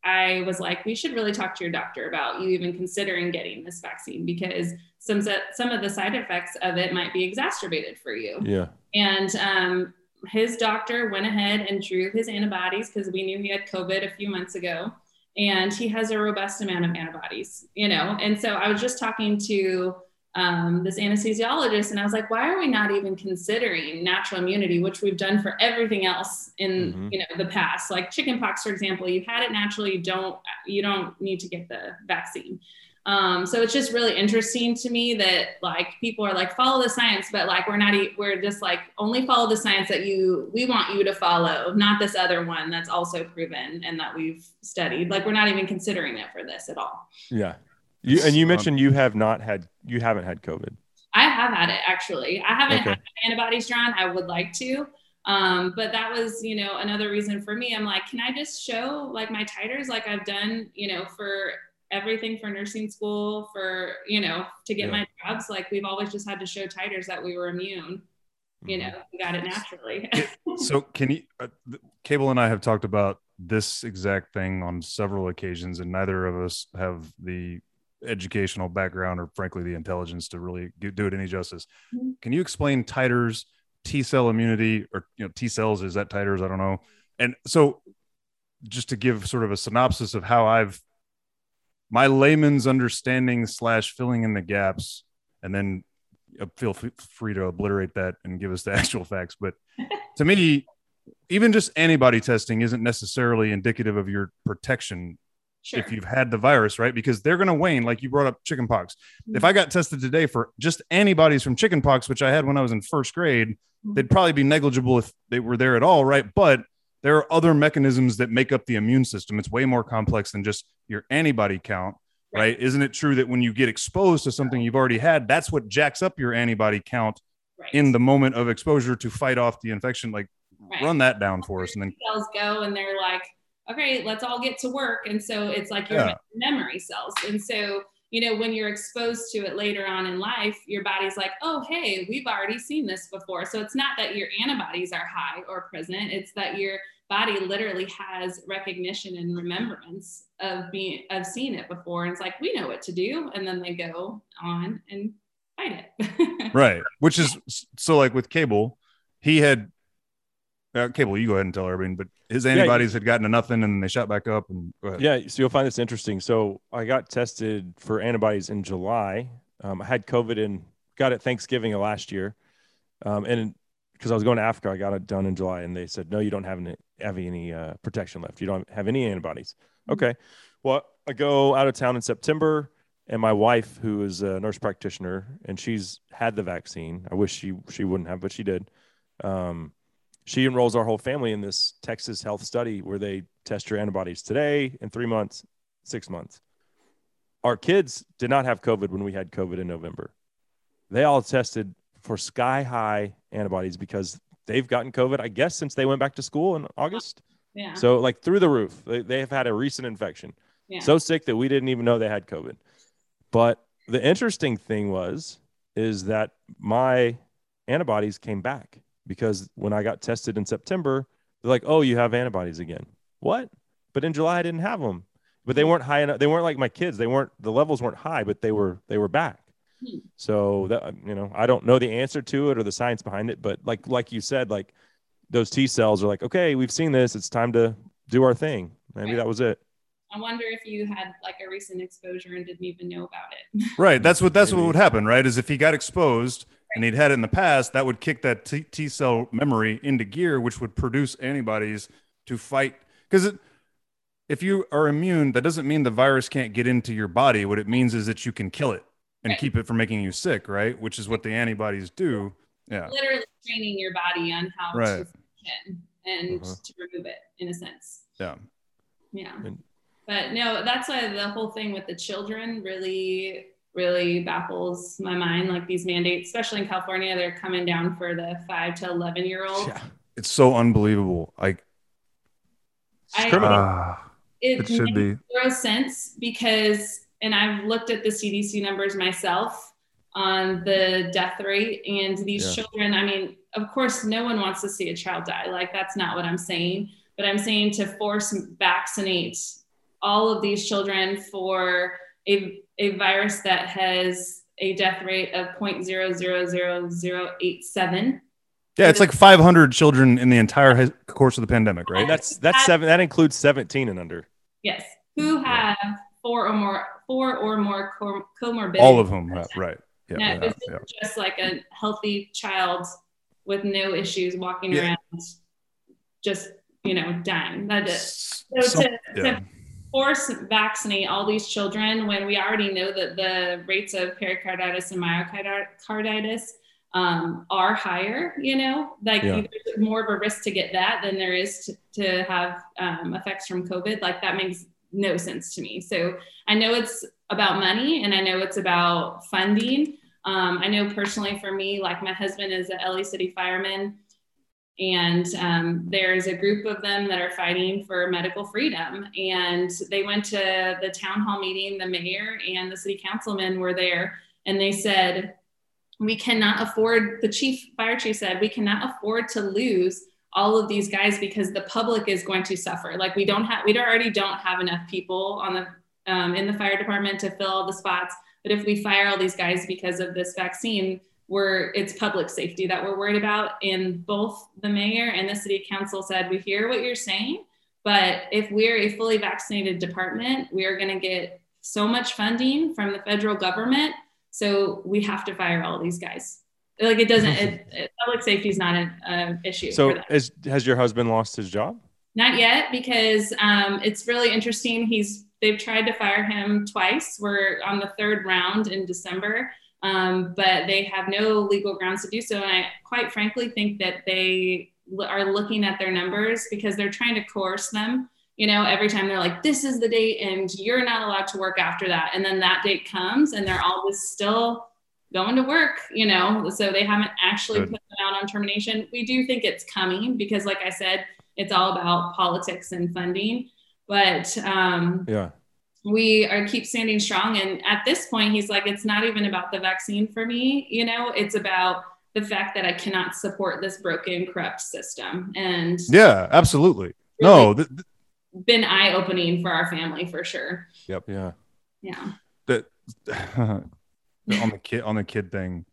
C: I was like, we should really talk to your doctor about you even considering getting this vaccine because some some of the side effects of it might be exacerbated for you.
A: Yeah.
C: And um, his doctor went ahead and drew his antibodies because we knew he had COVID a few months ago. And he has a robust amount of antibodies, you know. And so I was just talking to um, this anesthesiologist, and I was like, why are we not even considering natural immunity, which we've done for everything else in
A: Mhm.
C: you know the past, like chickenpox, for example. You had it naturally, you don't you don't need to get the vaccine. Um, so it's just really interesting to me that like people are like follow the science, but like we're not e- we're just like only follow the science that you we want you to follow, not this other one that's also proven and that we've studied. Like we're not even considering it for this at all.
A: Yeah. You, and you
B: Um,
A: mentioned you have not had you haven't had COVID.
C: I have had it actually. I haven't
A: Okay.
C: had antibodies drawn. I would like to. Um, but that was, you know, another reason for me. I'm like, can I just show like my titers like I've done, you know, for everything for nursing school, for, you know, to get
A: Yeah.
C: my jobs. Like we've always just had to show titers that we were immune. You
A: Mm-hmm.
C: know, we got it naturally.
B: so can you uh, cable and i have talked about this exact thing on several occasions and neither of us have the educational background or frankly the intelligence to really do it any justice
C: Mhm.
B: can you explain titers t cell immunity or you know t cells is that titers i don't know and so just to give sort of a synopsis of how i've my layman's understanding slash filling in the gaps and then uh, feel free to obliterate that and give us the (laughs) actual facts. But to me even just antibody testing isn't necessarily indicative of your protection
C: sure.
B: if you've had the virus right? Because they're going to wane like you brought up chickenpox if i got tested today for just antibodies from chickenpox which i had when i was in first grade they'd probably be negligible if they were there at all right? But there are other mechanisms that make up the immune system it's way more complex than just your antibody count right,
C: Right.
B: isn't it true that when you get exposed to something you've already had that's what jacks up your antibody count
C: right.
B: in the moment of exposure to fight off the infection like
C: Right.
B: run that down for us and then
C: cells go and they're like, okay, let's all get to work. And so it's like your
B: Yeah.
C: memory cells. And so you know, when you're exposed to it later on in life, your body's like, oh, hey, we've already seen this before. So it's not that your antibodies are high or present, it's that your body literally has recognition and remembrance of being of seeing it before. And it's like, we know what to do. And then they go on and fight it. (laughs)
B: right. Which is so like with cable, he had uh, cable, you go ahead and tell everybody, but his antibodies yeah, had gotten to nothing and they shot back up. And
A: yeah, so you'll find this interesting. So I got tested for antibodies in July. Um, I had COVID and got it Thanksgiving of last year. Um, and because I was going to Africa, I got it done in July, and they said, no, you don't have any, have any uh, protection left. You don't have any antibodies. Mm-hmm. Okay. Well, I go out of town in September, and my wife, who is a nurse practitioner, and she's had the vaccine. I wish she she wouldn't have, but she did. Um, she enrolls our whole family in this Texas health study where they test your antibodies today in three months, six months. Our kids did not have COVID when we had COVID in November. They all tested for sky high antibodies because they've gotten COVID, I guess, since they went back to school in August.
C: Yeah.
A: So, like through the roof, they, they have had a recent infection. Yeah. So sick that we didn't even know they had COVID. But the interesting thing was, is that my antibodies came back because when I got tested in September, they're like, "Oh, you have antibodies again." What? But in July I didn't have them. But they weren't high enough. They weren't like my kids. They weren't the levels weren't high, but they were they were back. Hmm. So that you know, I don't know the answer to it or the science behind it, but like like you said, like those T cells are like, okay, we've seen this. It's time to do our thing. Maybe right. that was it.
C: I wonder if you had like a recent exposure and didn't even know about it.
B: right. That's what that's Maybe. what would happen, right? Is if he got exposed and he'd had it in the past, that would kick that T, T cell memory into gear, which would produce antibodies to fight. Because if you are immune, that doesn't mean the virus can't get into your body. What it means is that you can kill it and right. keep it from making you sick, right? Which is what the antibodies do. Yeah.
C: Literally training your body on how right. to function and uh-huh. to remove it in a sense.
B: Yeah.
C: Yeah. And- but no, that's why the whole thing with the children really really baffles my mind. Like these mandates, especially in California, they're coming down for the five to 11 year old. Yeah.
B: It's so unbelievable. I,
C: I uh, it, it should be zero sense because, and I've looked at the CDC numbers myself on the death rate and these yeah. children. I mean, of course, no one wants to see a child die. Like that's not what I'm saying, but I'm saying to force vaccinate all of these children for a, a virus that has a death rate of 0.000087.
B: Yeah, it's like 500 children in the entire course of the pandemic, right?
A: That's that's seven. That includes 17 and under.
C: Yes, who have four or more four or more comorbidities.
B: All of them, right?
C: Yeah, no, yeah, yeah. just like a healthy child with no issues walking yeah. around, just you know, dying. That is so, so to, to force vaccinate all these children when we already know that the rates of pericarditis and myocarditis um, are higher, you know, like yeah. there's more of a risk to get that than there is to, to have um, effects from COVID. Like that makes no sense to me. So I know it's about money and I know it's about funding. Um, I know personally for me, like my husband is a LA City fireman and um, there's a group of them that are fighting for medical freedom. And they went to the town hall meeting, the mayor and the city councilmen were there, and they said, We cannot afford, the chief fire chief said, we cannot afford to lose all of these guys because the public is going to suffer. Like we don't have, we already don't have enough people on the um, in the fire department to fill the spots. But if we fire all these guys because of this vaccine, we're it's public safety that we're worried about. And both the mayor and the city council said we hear what you're saying but if we're a fully vaccinated department we are going to get so much funding from the federal government. So we have to fire all these guys. Like it doesn't it, (laughs) it, public safety is not an issue
A: so is, has your husband lost his job?
C: Not yet because um, it's really interesting. He's they've tried to fire him twice. We're on the third round in december um, but they have no legal grounds to do so. And I quite frankly think that they are looking at their numbers because they're trying to coerce them. You know, every time they're like, this is the date and you're not allowed to work after that. And then that date comes and they're always still going to work, you know, so they haven't actually Good. put them out on termination. We do think it's coming because, like I said, it's all about politics and funding. But um,
A: yeah,
C: we are keep standing strong. And at this point, he's like, it's not even about the vaccine for me. You know, it's about the fact that I cannot support this broken, corrupt system. And
B: yeah, absolutely. Really no, th- th-
C: been eye opening for our family for sure.
B: Yep.
A: Yeah.
C: Yeah.
B: That (laughs) on the kid on the kid thing.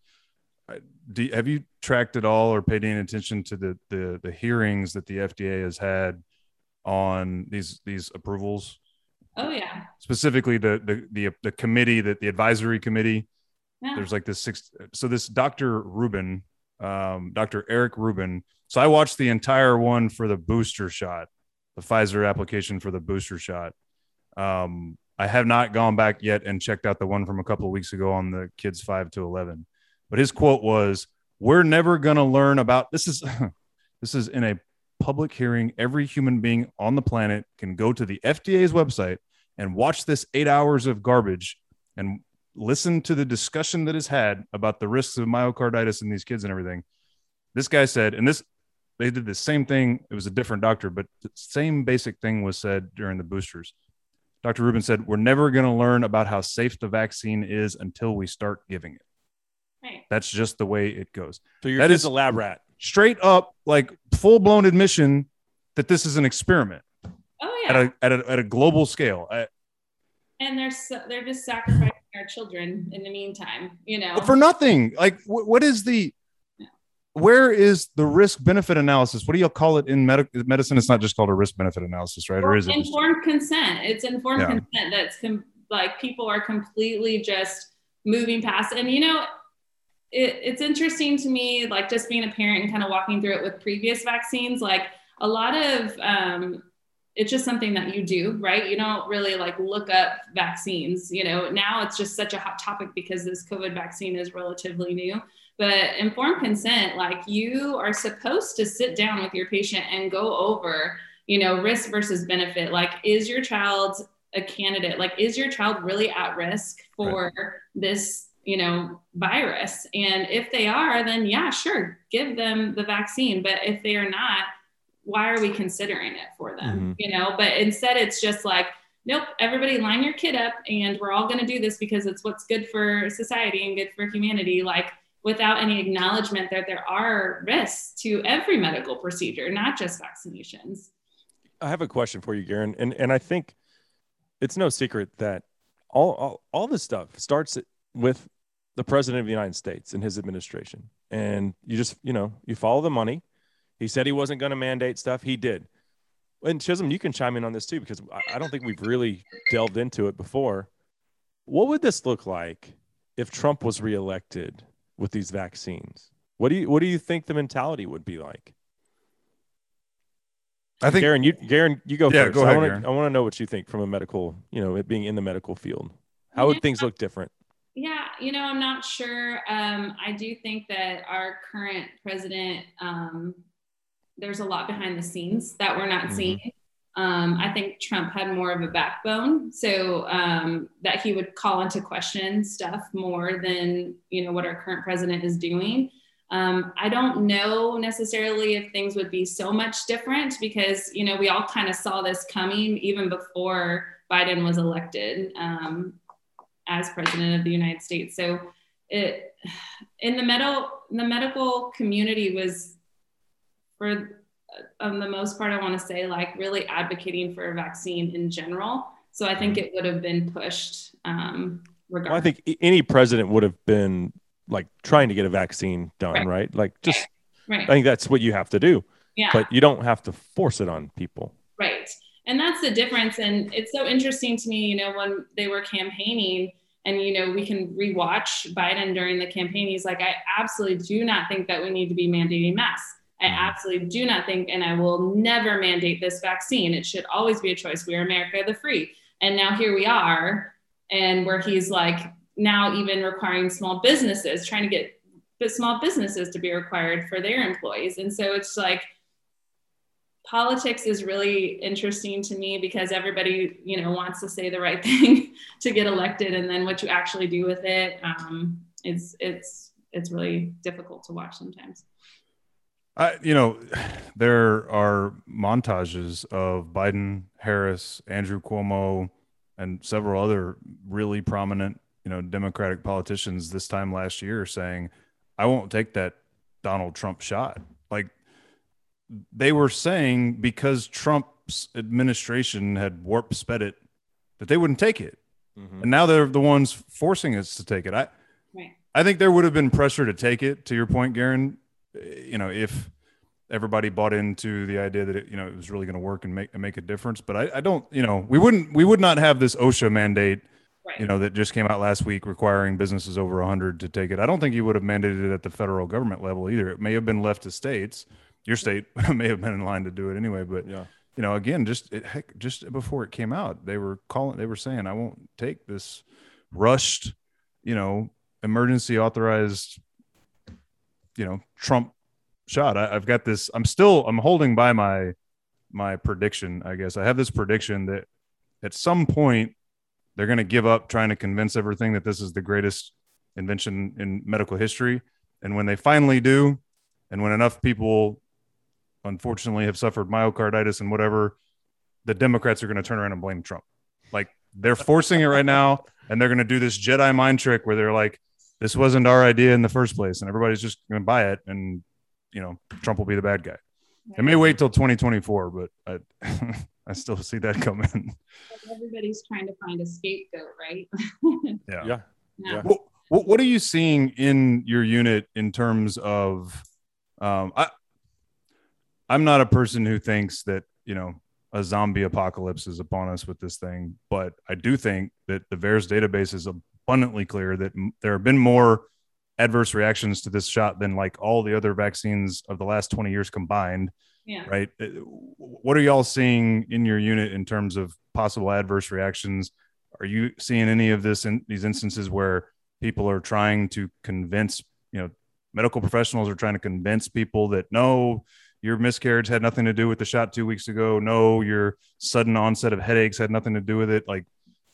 B: Do, have you tracked at all or paid any attention to the, the the hearings that the FDA has had on these these approvals?
C: Oh yeah.
B: Specifically, the the the, the committee that the advisory committee. Yeah. There's like this six. So this Dr. Rubin, um, Dr. Eric Rubin. So I watched the entire one for the booster shot, the Pfizer application for the booster shot. Um, I have not gone back yet and checked out the one from a couple of weeks ago on the kids five to eleven. But his quote was, "We're never going to learn about this is (laughs) this is in a public hearing, every human being on the planet can go to the FDA's website and watch this eight hours of garbage and listen to the discussion that is had about the risks of myocarditis in these kids and everything. This guy said, and this they did the same thing. It was a different doctor, but the same basic thing was said during the boosters. Dr. Rubin said, We're never going to learn about how safe the vaccine is until we start giving it.
C: Right.
B: That's just the way it goes.
A: So your that is a lab rat
B: straight up like full blown admission that this is an experiment.
C: Oh yeah.
B: At a at a, at a global scale. I,
C: and they're they're just sacrificing our children in the meantime, you know.
B: For nothing. Like wh- what is the where is the risk benefit analysis? What do you call it in medical medicine? It's not just called a risk benefit analysis, right? Or is it
C: informed just... consent? It's informed yeah. consent that's com- like people are completely just moving past. And you know, it, it's interesting to me, like just being a parent and kind of walking through it with previous vaccines, like a lot of um, it's just something that you do, right? You don't really like look up vaccines. You know, now it's just such a hot topic because this COVID vaccine is relatively new. But informed consent, like you are supposed to sit down with your patient and go over, you know, risk versus benefit. Like, is your child a candidate? Like, is your child really at risk for right. this you know, virus. And if they are, then yeah, sure, give them the vaccine. But if they are not, why are we considering it for them? Mm-hmm. You know, but instead it's just like, nope, everybody line your kid up and we're all going to do this because it's what's good for society and good for humanity. Like, without any acknowledgement that there are risks to every medical procedure, not just vaccinations.
A: I have a question for you, Garen. And, and I think it's no secret that all, all, all this stuff starts with the president of the United States and his administration. And you just, you know, you follow the money. He said he wasn't going to mandate stuff. He did. And Chisholm, you can chime in on this too, because I don't think we've really delved into it before. What would this look like if Trump was reelected with these vaccines? What do you what do you think the mentality would be like? I think Garen, you Garen, you go yeah, first. Go ahead, I want to know what you think from a medical, you know, it being in the medical field. How would things look different?
C: Yeah, you know, I'm not sure. Um, I do think that our current president, um, there's a lot behind the scenes that we're not mm-hmm. seeing. Um, I think Trump had more of a backbone, so um, that he would call into question stuff more than you know what our current president is doing. Um, I don't know necessarily if things would be so much different because you know we all kind of saw this coming even before Biden was elected. Um, as president of the United States. So it in the medical the medical community was for um, the most part, I want to say like really advocating for a vaccine in general. So I think it would have been pushed. Um,
A: regardless. Well, I think any president would have been like trying to get a vaccine done, right? right? Like just, right. I think that's what you have to do.
C: Yeah.
A: But you don't have to force it on people.
C: Right and that's the difference. And it's so interesting to me you know when they were campaigning and you know we can rewatch biden during the campaign he's like i absolutely do not think that we need to be mandating masks. I mm-hmm. absolutely do not think and i will never mandate this vaccine. It should always be a choice. We are america the free. And now here we are and where he's like now even requiring small businesses trying to get the small businesses to be required for their employees. And so it's like politics is really interesting to me because everybody you know wants to say the right (laughs) thing to get elected and then what you actually do with it um, it's it's it's really difficult to watch sometimes
B: I, you know, there are montages of Biden, Harris, Andrew Cuomo, and several other really prominent, you know, Democratic politicians this time last year saying, I won't take that Donald Trump shot. Like they were saying because Trump's administration had warp sped it that they wouldn't take it. Mm-hmm. And now they're the ones forcing us to take it. I right. I think there would have been pressure to take it to your point, Garen. You know, if everybody bought into the idea that it, you know, it was really going to work and make and make a difference. But I, I don't, you know, we wouldn't we would not have this OSHA mandate Right. you know, that just came out last week requiring businesses over 100 to take it. I don't think you would have mandated it at the federal government level either. It may have been left to states. Your state (laughs) may have been in line to do it anyway, but yeah. You know, again, just it, heck, just before it came out, they were calling. They were saying, "I won't take this rushed, you know, emergency authorized, you know, Trump shot." I, I've got this. I'm still. I'm holding by my my prediction. I guess I have this prediction that at some point they're going to give up trying to convince everything that this is the greatest invention in medical history. And when they finally do, and when enough people unfortunately have suffered myocarditis and whatever, the Democrats are going to turn around and blame Trump. Like they're forcing it right now, and they're going to do this Jedi mind trick where they're like, "This wasn't our idea in the first place," and everybody's just going to buy it, and you know, Trump will be the bad guy. It may wait till 2024, but I, (laughs) I still see that coming.
C: Everybody's trying to find a scapegoat, right? (laughs)
B: yeah. Yeah. yeah. What, what, what, are you seeing in your unit in terms of? Um, I I'm not a person who thinks that you know a zombie apocalypse is upon us with this thing, but I do think that the VAERS database is abundantly clear that m- there have been more adverse reactions to this shot than like all the other vaccines of the last 20 years combined.
C: Yeah.
B: Right. Uh, what are y'all seeing in your unit in terms of possible adverse reactions? Are you seeing any of this in these instances where people are trying to convince, you know, medical professionals are trying to convince people that no, your miscarriage had nothing to do with the shot two weeks ago. No, your sudden onset of headaches had nothing to do with it. Like,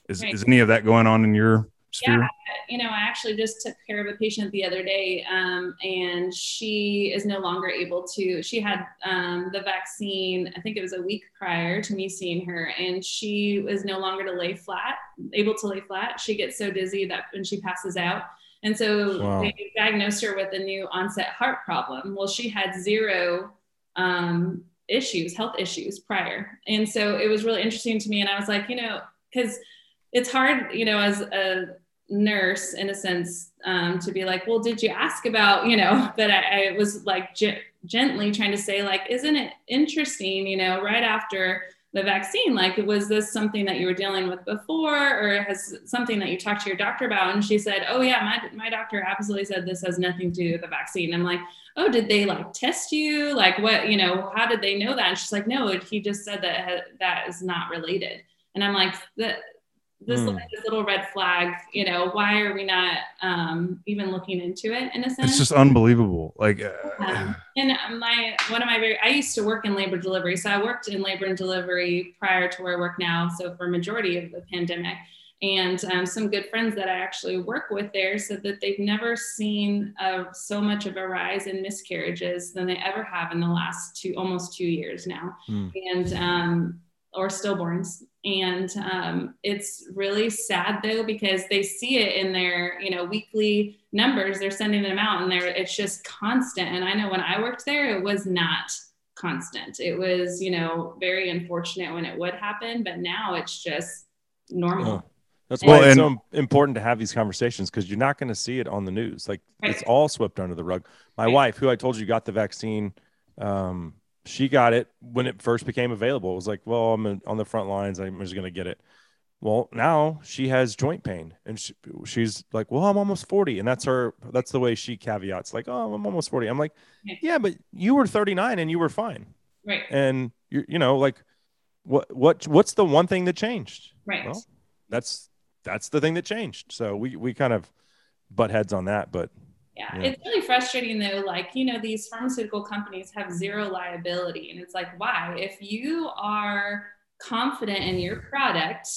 B: is, right. is any of that going on in your sphere?
C: Yeah, you know, I actually just took care of a patient the other day, um, and she is no longer able to. She had um, the vaccine, I think it was a week prior to me seeing her, and she was no longer to lay flat, able to lay flat. She gets so dizzy that when she passes out. And so wow. they diagnosed her with a new onset heart problem. Well, she had zero um, issues, health issues prior. And so it was really interesting to me. And I was like, you know, because it's hard, you know, as a nurse in a sense, um, to be like, well, did you ask about, you know, (laughs) but I, I was like g- gently trying to say, like, isn't it interesting, you know, right after the vaccine like was this something that you were dealing with before or has something that you talked to your doctor about and she said oh yeah my, my doctor absolutely said this has nothing to do with the vaccine i'm like oh did they like test you? Like what you know how did they know that? And she's like no he just said that that is not related. And i'm like that this, mm. this little red flag. You know why are we not um, even looking into it in a sense
B: it's just unbelievable. Like uh,
C: um, and my one of my very i used to work in labor delivery. So i worked in labor and delivery prior to where i work now. So for majority of the pandemic and um, some good friends that i actually work with there said that they've never seen uh, so much of a rise in miscarriages than they ever have in the last two almost two years now. Mm. and um, or stillborns. And um, it's really sad though because they see it in their you know weekly numbers. They're sending them out and they're it's just constant. And i know when i worked there it was not constant. It was you know very unfortunate when it would happen but now it's just normal. Oh,
A: that's why it's so important to have these conversations because you're not going to see it on the news like right. it's all swept under the rug my right. wife who i told you got the vaccine um, she got it when it first became available. It was like, well, I'm on the front lines. I'm just going to get it. Well, now she has joint pain and she, she's like, well, I'm almost 40. And that's her, that's the way she caveats like, oh, I'm almost 40. I'm like, yeah, but you were 39 and you were fine.
C: Right.
A: And you, you know, like what, what, what's the one thing that changed?
C: Right. Well,
A: that's, that's the thing that changed. So we, we kind of butt heads on that, but
C: yeah. yeah. It's really frustrating though. Like, you know, these pharmaceutical companies have zero liability. And it's like, why? If you are confident in your product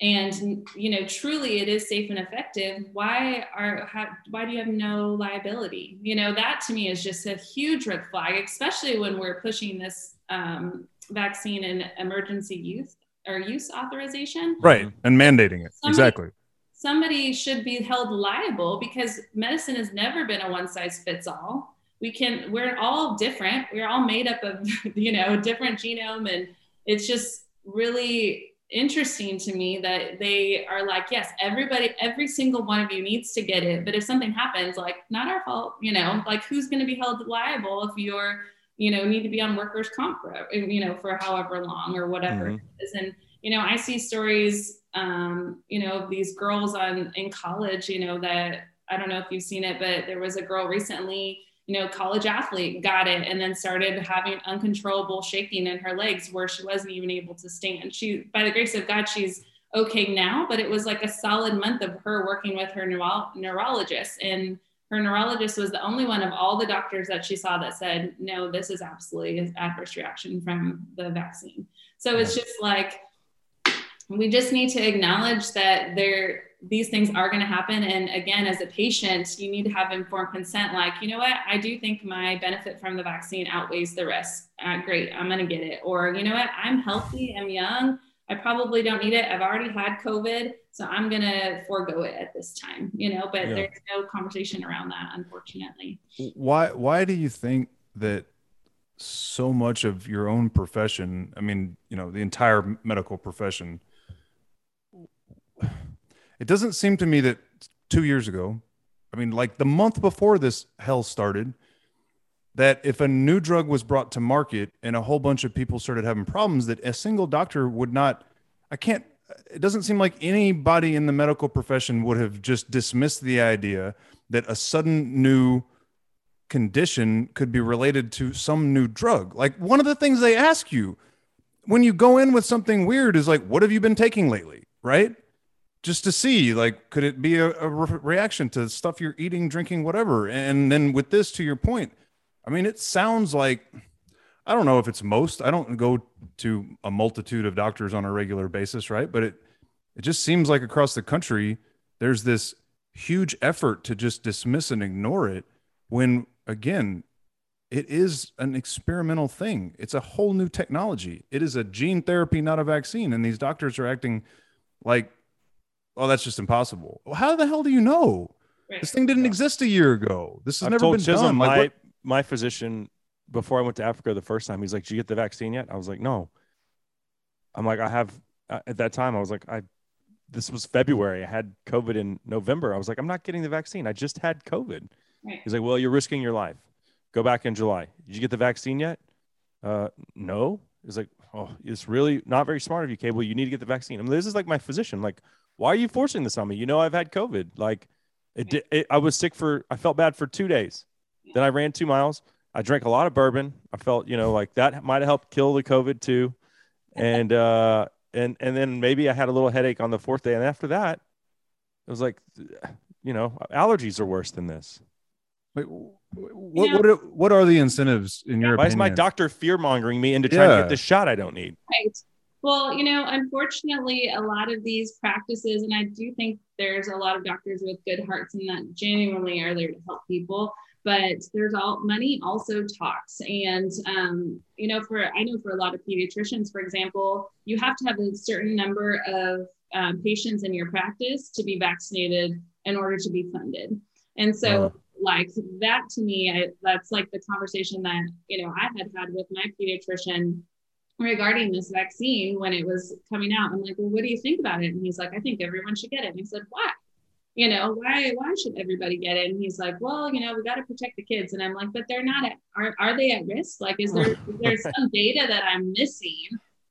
C: and you know truly it is safe and effective why are how, why do you have no liability you know that to me is just a huge red flag especially when we're pushing this um, vaccine in emergency use or use authorization.
B: Right. And mandating it.
C: Somebody-
B: exactly.
C: somebody should be held liable because medicine has never been a one size fits all. We can, we're all different. We're all made up of, (laughs) you know, different genome. And it's just really interesting to me that they are like, yes, everybody, every single one of you needs to get it. But if something happens, like, not our fault, you know, like who's going to be held liable if you're, you know, need to be on workers' comp, for, you know, for however long or whatever
A: Mhm.
C: it is. And, you know, I see stories, um, you know, of these girls on in college, you know, that I don't know if you've seen it, but there was a girl recently, you know, college athlete got it and then started having uncontrollable shaking in her legs where she wasn't even able to stand. She, by the grace of God, she's okay now, but it was like a solid month of her working with her neuro- neurologist. And her neurologist was the only one of all the doctors that she saw that said, no, this is absolutely an adverse reaction from the vaccine. So it's just like, we just need to acknowledge that there these things are going to happen. And again as a patient you need to have informed consent like you know what? I do think my benefit from the vaccine outweighs the risk. Uh, great i'm going to get it. Or you know what? I'm healthy i'm young i probably don't need it. I've already had covid so i'm going to forego it at this time you know but
A: Yeah.
C: there's no conversation around that unfortunately
B: why why do you think that so much of your own profession i mean you know the entire medical profession it doesn't seem to me that two years ago i mean like the month before this hell started that if a new drug was brought to market and a whole bunch of people started having problems that a single doctor would not i can't it doesn't seem like anybody in the medical profession would have just dismissed the idea that a sudden new condition could be related to some new drug. Like one of the things they ask you when you go in with something weird is like, what have you been taking lately? Right? Just to see, like, could it be a, a re- reaction to stuff you're eating, drinking, whatever? And then with this, to your point, I mean, it sounds like, I don't know if it's most, I don't go to a multitude of doctors on a regular basis, right? But it, it just seems like across the country, there's this huge effort to just dismiss and ignore it when again it is an experimental thing. It's a whole new technology. It is a gene therapy not a vaccine. And these doctors are acting like oh that's just impossible. Well, how the hell do you know? This thing didn't exist a year ago. This has
A: I've
B: never been
A: Chisholm,
B: done. Like
A: my
B: what-
A: my physician before I went to Africa the first time, he's like, "Did you get the vaccine yet?" I was like, "No." I'm like, "I have." Uh, at that time, I was like, "I." This was February. I had COVID in November. I was like, "I'm not getting the vaccine. I just had COVID."
C: right
A: He's like, "Well, you're risking your life. Go back in July. Did you get the vaccine yet?" Uh, no. He's like, "Oh, it's really not very smart of you, Cable. You need to get the vaccine." I mean, this is like my physician. Like, why are you forcing this on me? You know, I've had COVID. Like, it, di- it I was sick for. I felt bad for two days. Then I ran two miles. I drank a lot of bourbon. I felt, you know, like that might have helped kill the COVID too. And uh and and then maybe I had a little headache on the fourth day. And after that, it was like you know, allergies are worse than this.
B: Wait, what,
C: know-
B: what, are, what are the incentives in your
A: Why is my doctor fear mongering me into trying to get this shot I don't need?
C: Right. Well, you know, unfortunately, a lot of these practices, and I do think there's a lot of doctors with good hearts and that genuinely are there to help people. But there's all money also talks, and um, you know, for I know for a lot of pediatricians, for example, you have to have a certain number of um, patients in your practice to be vaccinated in order to be funded. And so,
A: Uh.
C: like that to me, I, that's like the conversation that you know I had had with my pediatrician regarding this vaccine when it was coming out. I'm like, well, what do you think about it? And he's like, I think everyone should get it. And I said, why? You know, why why should everybody get it? And he's like, well, you know, we got to protect the kids. And I'm like, but they're not at are, are they at risk? Like, is there is there (laughs) some data that I'm missing?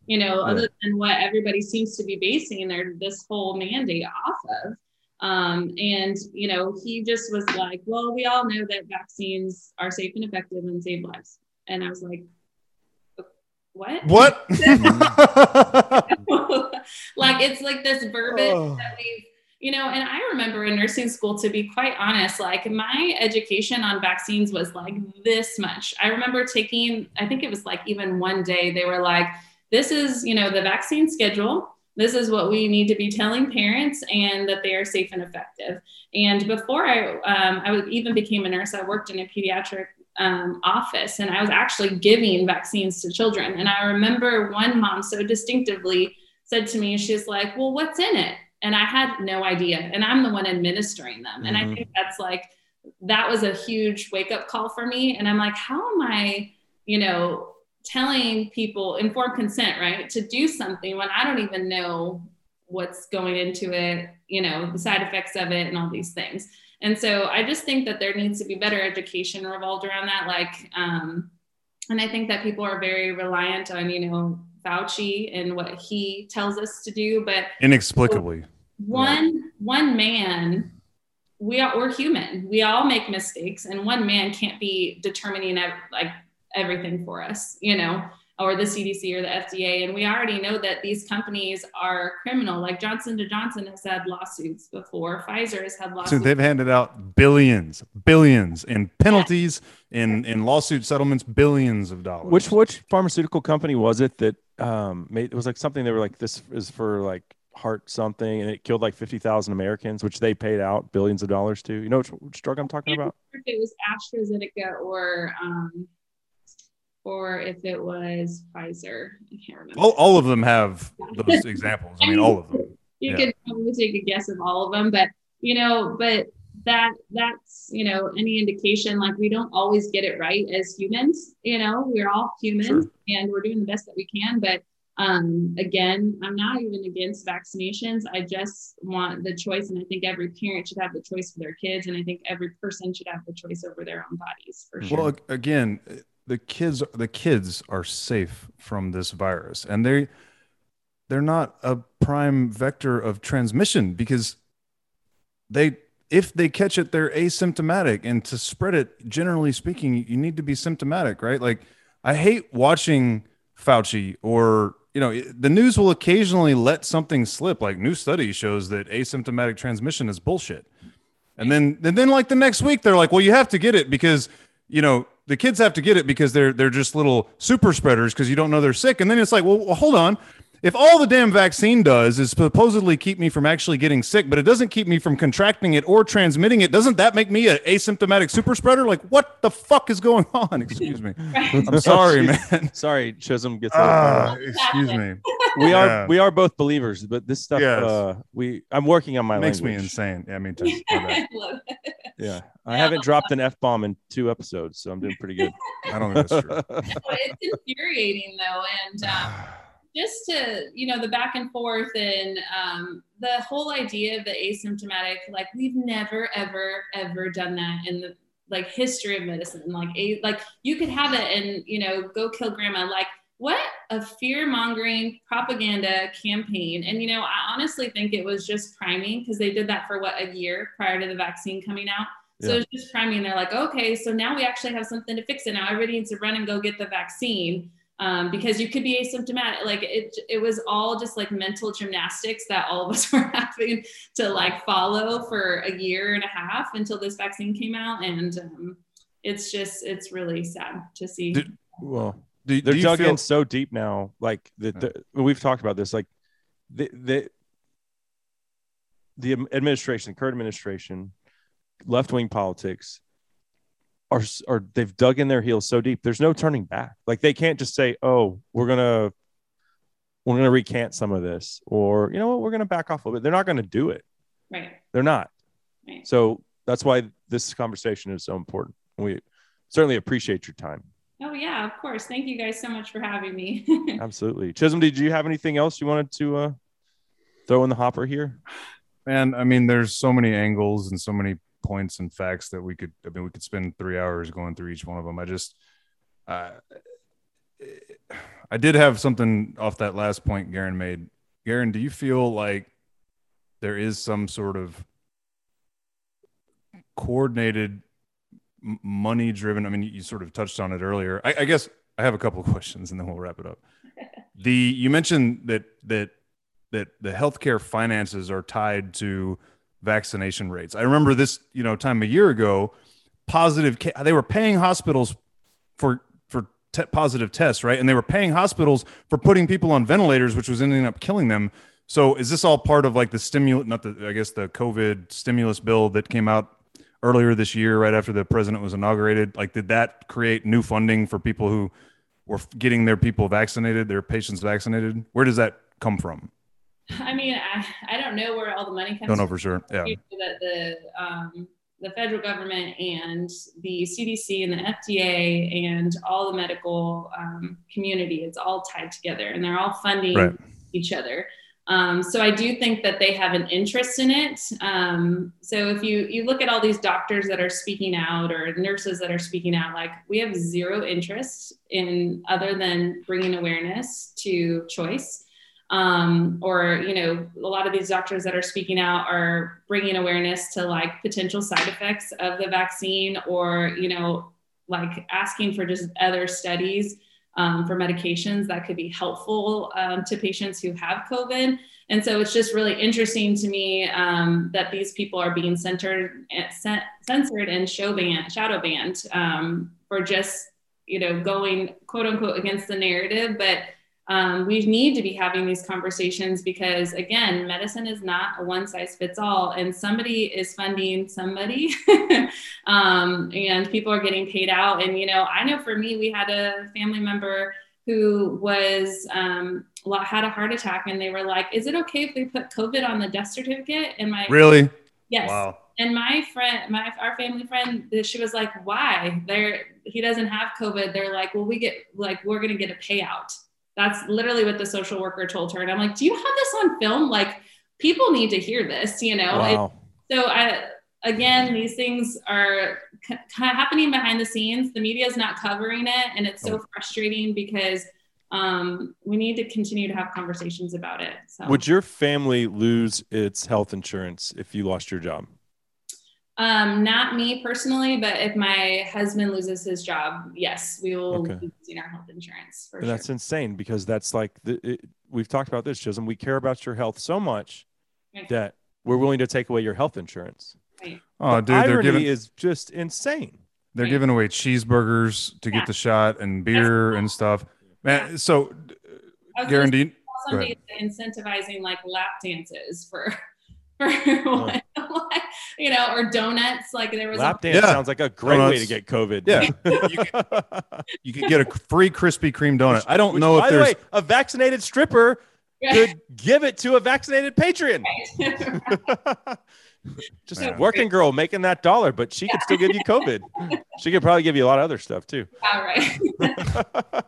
C: You know,
A: Yeah.
C: other than what everybody seems to be basing their this whole mandate off of. Um, and you know, he just was like, well, we all know that vaccines are safe and effective and save lives. And I was like, what?
B: What? (laughs) (laughs)
C: like it's like this verbiage
B: Oh.
C: that we've you know and i remember in nursing school to be quite honest like my education on vaccines was like this much i remember taking i think it was like even one day they were like this is you know the vaccine schedule this is what we need to be telling parents and that they are safe and effective and before i um, i even became a nurse i worked in a pediatric um, office and I was actually giving vaccines to children. And I remember one mom so distinctively said to me, she's like, Well, what's in it? And I had no idea. And I'm the one administering them. And
A: Mhm.
C: I think that's like, that was a huge wake up call for me. And I'm like, How am I, you know, telling people informed consent, right, to do something when I don't even know what's going into it, you know, the side effects of it and all these things. And so I just think that there needs to be better education revolved around that. Like, um, and I think that people are very reliant on, you know, Fauci and what he tells us to do. But
B: Inexplicably.
C: One one man, we are we're human. We all make mistakes, and one man can't be determining ev- like everything for us, you know, or the CDC or the FDA. And we already know that these companies are criminal. Like Johnson to Johnson has had lawsuits before. Pfizer has had lawsuits
B: So
C: lawsuits.
B: they've handed out billions, billions in penalties, in in lawsuit settlements, billions of dollars.
A: Which which pharmaceutical company was it that um made it was like something they were like this is for like heart something and it killed like 50,000 Americans which they paid out billions of dollars to. You know which, which drug I'm talking about?
C: if it was AstraZeneca or um, or if it was Pfizer. I can't remember.
B: all, all of them have those (laughs) examples. I mean, all of them.
C: you
B: yeah.
C: could probably take a guess of all of them, but you know, but that that's you know any indication like we don't always get it right as humans. You know, we're all humans
A: Sure.
C: and we're doing the best that we can, but um again i'm not even against vaccinations i just want the choice and i think every parent should have the choice for their kids and i think every person should have the choice over their own bodies for sure
B: Well, again, the kids the kids are safe from this virus, and they they're not a prime vector of transmission because they if they catch it, they're asymptomatic, and to spread it, generally speaking, you need to be symptomatic, right? Like, I hate watching Fauci or you know the news will occasionally let something slip. Like new study shows that asymptomatic transmission is bullshit. And then and then like the next week they're like well you have to get it because you know the kids have to get it because they're they're just little super spreaders because you don't know they're sick. And then it's like well, well hold on if all the damn vaccine does is supposedly keep me from actually getting sick but it doesn't keep me from contracting it or transmitting it doesn't that make me an asymptomatic super spreader like what the fuck is going (laughs) on excuse me i'm sorry (laughs) man
A: Sorry, Chisholm gets
B: Ah, excuse me
A: we are
B: yeah.
A: we are both believers, but this stuff
B: Yes.
A: uh we I'm working on my
B: makes me
A: language.
B: insane yeah me too (laughs) My bad.
C: Love it.
A: Yeah. I haven't dropped an F bomb in two episodes, so I'm doing pretty good.
B: i don't think that's true
C: it's infuriating though and um, (sighs) (sighs) (sighs) just to you know the back and forth and um, the whole idea of the asymptomatic like we've never ever ever done that in the like history of medicine. Like a like you could have it and you know go kill grandma. Like what a fear mongering propaganda campaign. And you know i honestly think it was just priming because they did that for what a year prior to the vaccine coming out? So
A: Yeah.
C: it's just priming. They're like okay so now we actually have something to fix it. Now everybody needs to run and go get the vaccine um, because you could be asymptomatic. Like it, it was all just like mental gymnastics that all of us (laughs) were having to like follow for a year and a half until this vaccine came out, and um, it's just it's really sad to see.
B: Did-
A: Well,
B: do,
A: they're
B: do
A: dug
B: feel,
A: in so deep now. Like the, the we've talked about this. Like the the the administration, current administration, left wing politics are are they've dug in their heels so deep. There's no turning back. Like they can't just say, "Oh, we're gonna we're gonna recant some of this," or you know what, we're gonna back off a little bit. They're not gonna do it.
C: right.
A: They're not.
C: Right.
A: So that's why this conversation is so important. We certainly appreciate your time.
C: Oh yeah, of course. Thank you guys so much for having me. (laughs)
A: Absolutely. Chisholm, did you have anything else you wanted to uh, throw in the hopper here?
B: Man, I mean, there's so many angles and so many points and facts that we could. I mean, we could spend three hours going through each one of them. I just, uh, I did have something off that last point Garen made. Garen, do you feel like there is some sort of coordinated, money driven? I mean, you sort of touched on it earlier. I, I guess I have a couple of (laughs) questions and then we'll wrap it up. (laughs) The you mentioned that that that the healthcare finances are tied to vaccination rates. I remember this, you know, time a year ago, positive ca- they were paying hospitals for for te- positive tests, right? And they were paying hospitals for putting people on ventilators, which was ending up killing them. So is this all part of like the stimulus, not the I guess the COVID stimulus bill that came out earlier this year, right after the president was inaugurated? Like, did that create new funding for people who were getting their people vaccinated, their patients vaccinated? Where does that come from?
C: I mean, I, I don't know where all the money comes
B: Don't for sure. Yeah.
C: That the um, the federal government and the CDC and the FDA and all the medical um, community, it's all tied together, and they're all funding
B: Right.
C: each other. Um, so I do think that they have an interest in it. Um, so if you you look at all these doctors that are speaking out or nurses that are speaking out, like we have zero interest in other than bringing awareness to choice. Um, or you know, a lot of these doctors that are speaking out are bringing awareness to like potential side effects of the vaccine, or you know, like asking for just other studies um, for medications that could be helpful um, to patients who have COVID. And so it's just really interesting to me um, that these people are being centered, censored and show banned, shadow banned um, for just you know going quote unquote against the narrative. But um, we need to be having these conversations because again, medicine is not a one size fits all, and somebody is funding somebody, (laughs) um, and people are getting paid out. And you know, I know for me, we had a family member who was um, had a heart attack, and they were like, "Is it okay if we put COVID on the death certificate?" And my
B: Really?
C: yes,
B: Wow.
C: and my friend, my our family friend, she was like, "Why? There, he doesn't have COVID." They're like, "Well, we get like we're gonna get a payout." That's literally what the social worker told her, and I'm like, "Do you have this on film? Like, people need to hear this, you know?" It-
A: Wow.
C: so I again, these things are c- kind of happening behind the scenes. The media is not covering it, and it's so frustrating because um, we need to continue to have conversations about it. So.
A: Would your family lose its health insurance if you lost your job?
C: Um, not me personally, but if my husband loses his job, yes, we will
A: Okay.
C: be using our health insurance for sure.
A: that's insane because that's like the, it, we've talked about this, Chisholm. We care about your health so much
C: Right.
A: that we're willing to take away your health insurance.
B: Oh,
A: The
B: dude, they're
A: irony
B: giving
A: is just insane.
B: they're
C: Right.
B: giving away cheeseburgers to
C: Yeah.
B: get the shot and beer and stuff. Man, so
C: I was
B: Garen,
C: gonna
B: do you,
C: say some
B: go
C: days incentivizing like lap dances for, for (laughs) like, (laughs) you know, or donuts. Like there was
A: Lap
C: a,
A: dance
B: Yeah.
A: sounds like a great way to get COVID.
B: Yeah. (laughs) you could get a free Krispy Kreme donut. I don't
A: Which,
B: know
A: by
B: if
A: the
B: there's
A: way, a vaccinated stripper could give it to a vaccinated patron. (laughs) Just a working girl making that dollar, but she could still give you COVID. She could probably give you a lot of other stuff too. (laughs)
C: yeah, right. (laughs)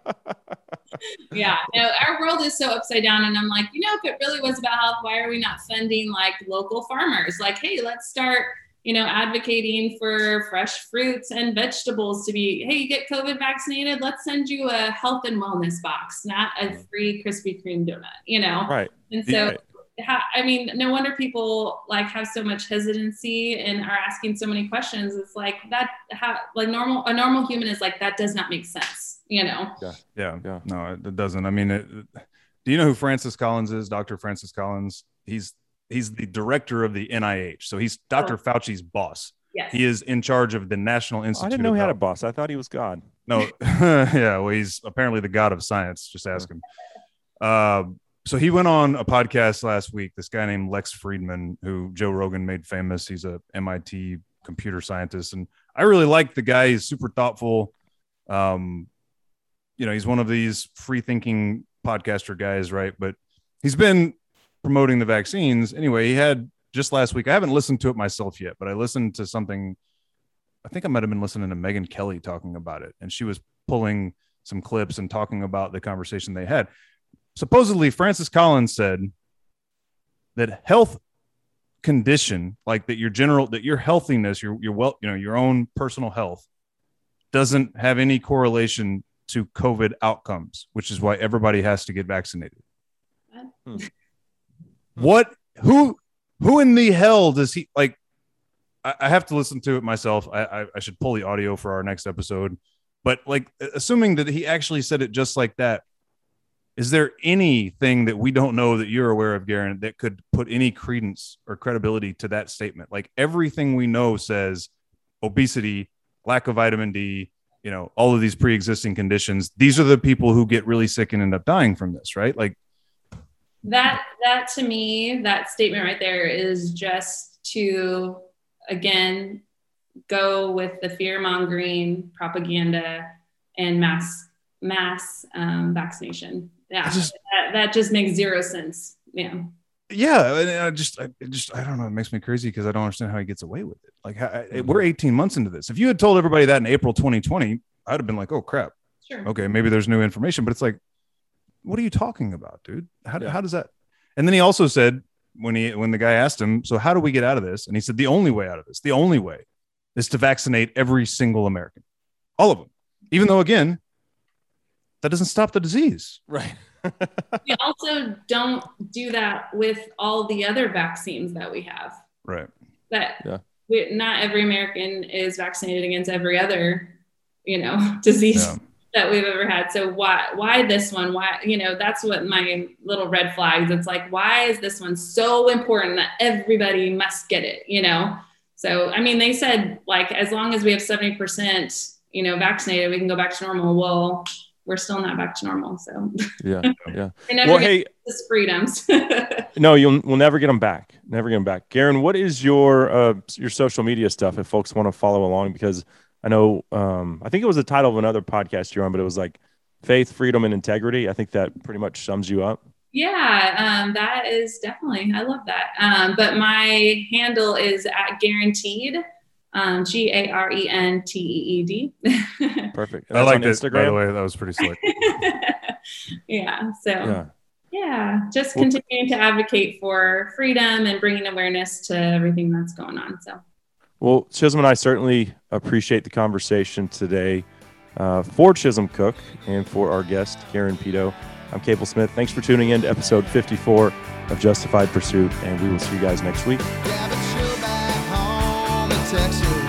C: yeah, no, our world is so upside down, and I'm like, you know, if it really was about health, why are we not funding like local farmers? Like, hey, let's start, you know, advocating for fresh fruits and vegetables to be, hey, you get COVID vaccinated, let's send you a health and wellness box, not a mm-hmm. free Krispy Kreme donut, you know.
A: right.
C: And so,
A: Right.
C: Ha- I mean, no wonder people like have so much hesitancy and are asking so many questions. It's like that, how, like normal, a normal human is like, that does not make sense, you know?
B: yeah,
A: Yeah. yeah.
B: no, it, it doesn't. I mean, it, do you know who Francis Collins is? Dr. Francis Collins. He's he's the director of the NIH. So he's Dr. Fauci's boss.
C: Yes.
B: He is in charge of the National Institute.
A: I didn't know he had a boss. I thought he was God.
B: No, (laughs) yeah, well, he's apparently the god of science. Just ask him. (laughs) Uh, so he went on a podcast last week. This guy named Lex Fridman, who Joe Rogan made famous. He's a MIT computer scientist, and I really like the guy. He's super thoughtful. Um, you know, he's one of these free thinking podcaster guys, right? But he's been promoting the vaccines anyway. He had just last week. I haven't listened to it myself yet, but I listened to something. I think I might have been listening to Megyn Kelly talking about it, and she was pulling some clips and talking about the conversation they had. Supposedly, Francis Collins said that health condition, like that your general, that your healthiness, your your well, you know, your own personal health, doesn't have any correlation to COVID outcomes, which is why everybody has to get vaccinated.
A: Hmm.
B: What? Who? Who in the hell does he like? I, I have to listen to it myself. I, I I should pull the audio for our next episode. But like, assuming that he actually said it just like that, is there anything that we don't know that you're aware of, Garen, that could put any credence or credibility to that statement? Like everything we know says obesity, lack of vitamin D, you know, all of these pre-existing conditions. These are the people who get really sick and end up dying from this, right? Like,
C: that that to me that statement right there is just to again go with the fear mongering propaganda and mass mass um, vaccination yeah
B: just-
C: that, that just makes zero sense yeah
B: yeah, and I just, I just, I don't know. It makes me crazy because I don't understand how he gets away with it. Like, how, I- we're mm-hmm. 18 months into this. If you had told everybody that in April 2020, I'd have been like, oh crap.
C: Sure.
B: Okay, maybe there's new information, but it's like, what are you talking about, dude? How,
A: Yeah.
B: how does that? And then he also said when he when the guy asked him, so how do we get out of this? And he said the only way out of this, the only way, is to vaccinate every single American, all of them. Even though again, that doesn't stop the disease.
A: Right.
C: We also don't do that with all the other vaccines that we have.
B: Right.
C: That
A: Yeah.
C: we, not every American is vaccinated against every other, you know, (laughs) disease
B: Yeah.
C: that we've ever had. So why why this one? Why you know that's what my little red flags. It's like why is this one so important that everybody must get it? You know. So I mean, they said like as long as we have seventy percent, you know, vaccinated, we can go back to normal. Well, we're still not back to normal. So
A: Yeah. (laughs) Yeah. Well,
C: get
A: hey,
C: those freedoms. (laughs)
A: no, you'll we'll never get them back. Never get them back. Garen, what is your uh your social media stuff if folks want to follow along? Because I know um I think it was the title of another podcast you're on, but it was like faith, freedom, and integrity. I think that pretty much sums you up.
C: Yeah, um, that is definitely, I love that. Um, but my handle is at guaranteed, um, G A R E N T E E D.
A: Perfect. And (laughs)
B: I like
A: on
B: this, by the way. That was pretty slick. (laughs)
C: yeah, so
A: Yeah.
C: yeah, just
A: Well-
C: continuing to advocate for freedom and bringing awareness to everything that's going on. So
A: Well, Chisholm and I certainly appreciate the conversation today. Uh, for Chisholm Cook and for our guest, Garen Pito, I'm Cable Smith. Thanks for tuning in to episode 54 of Justified Pursuit, and we will see you guys next week.
D: Yeah,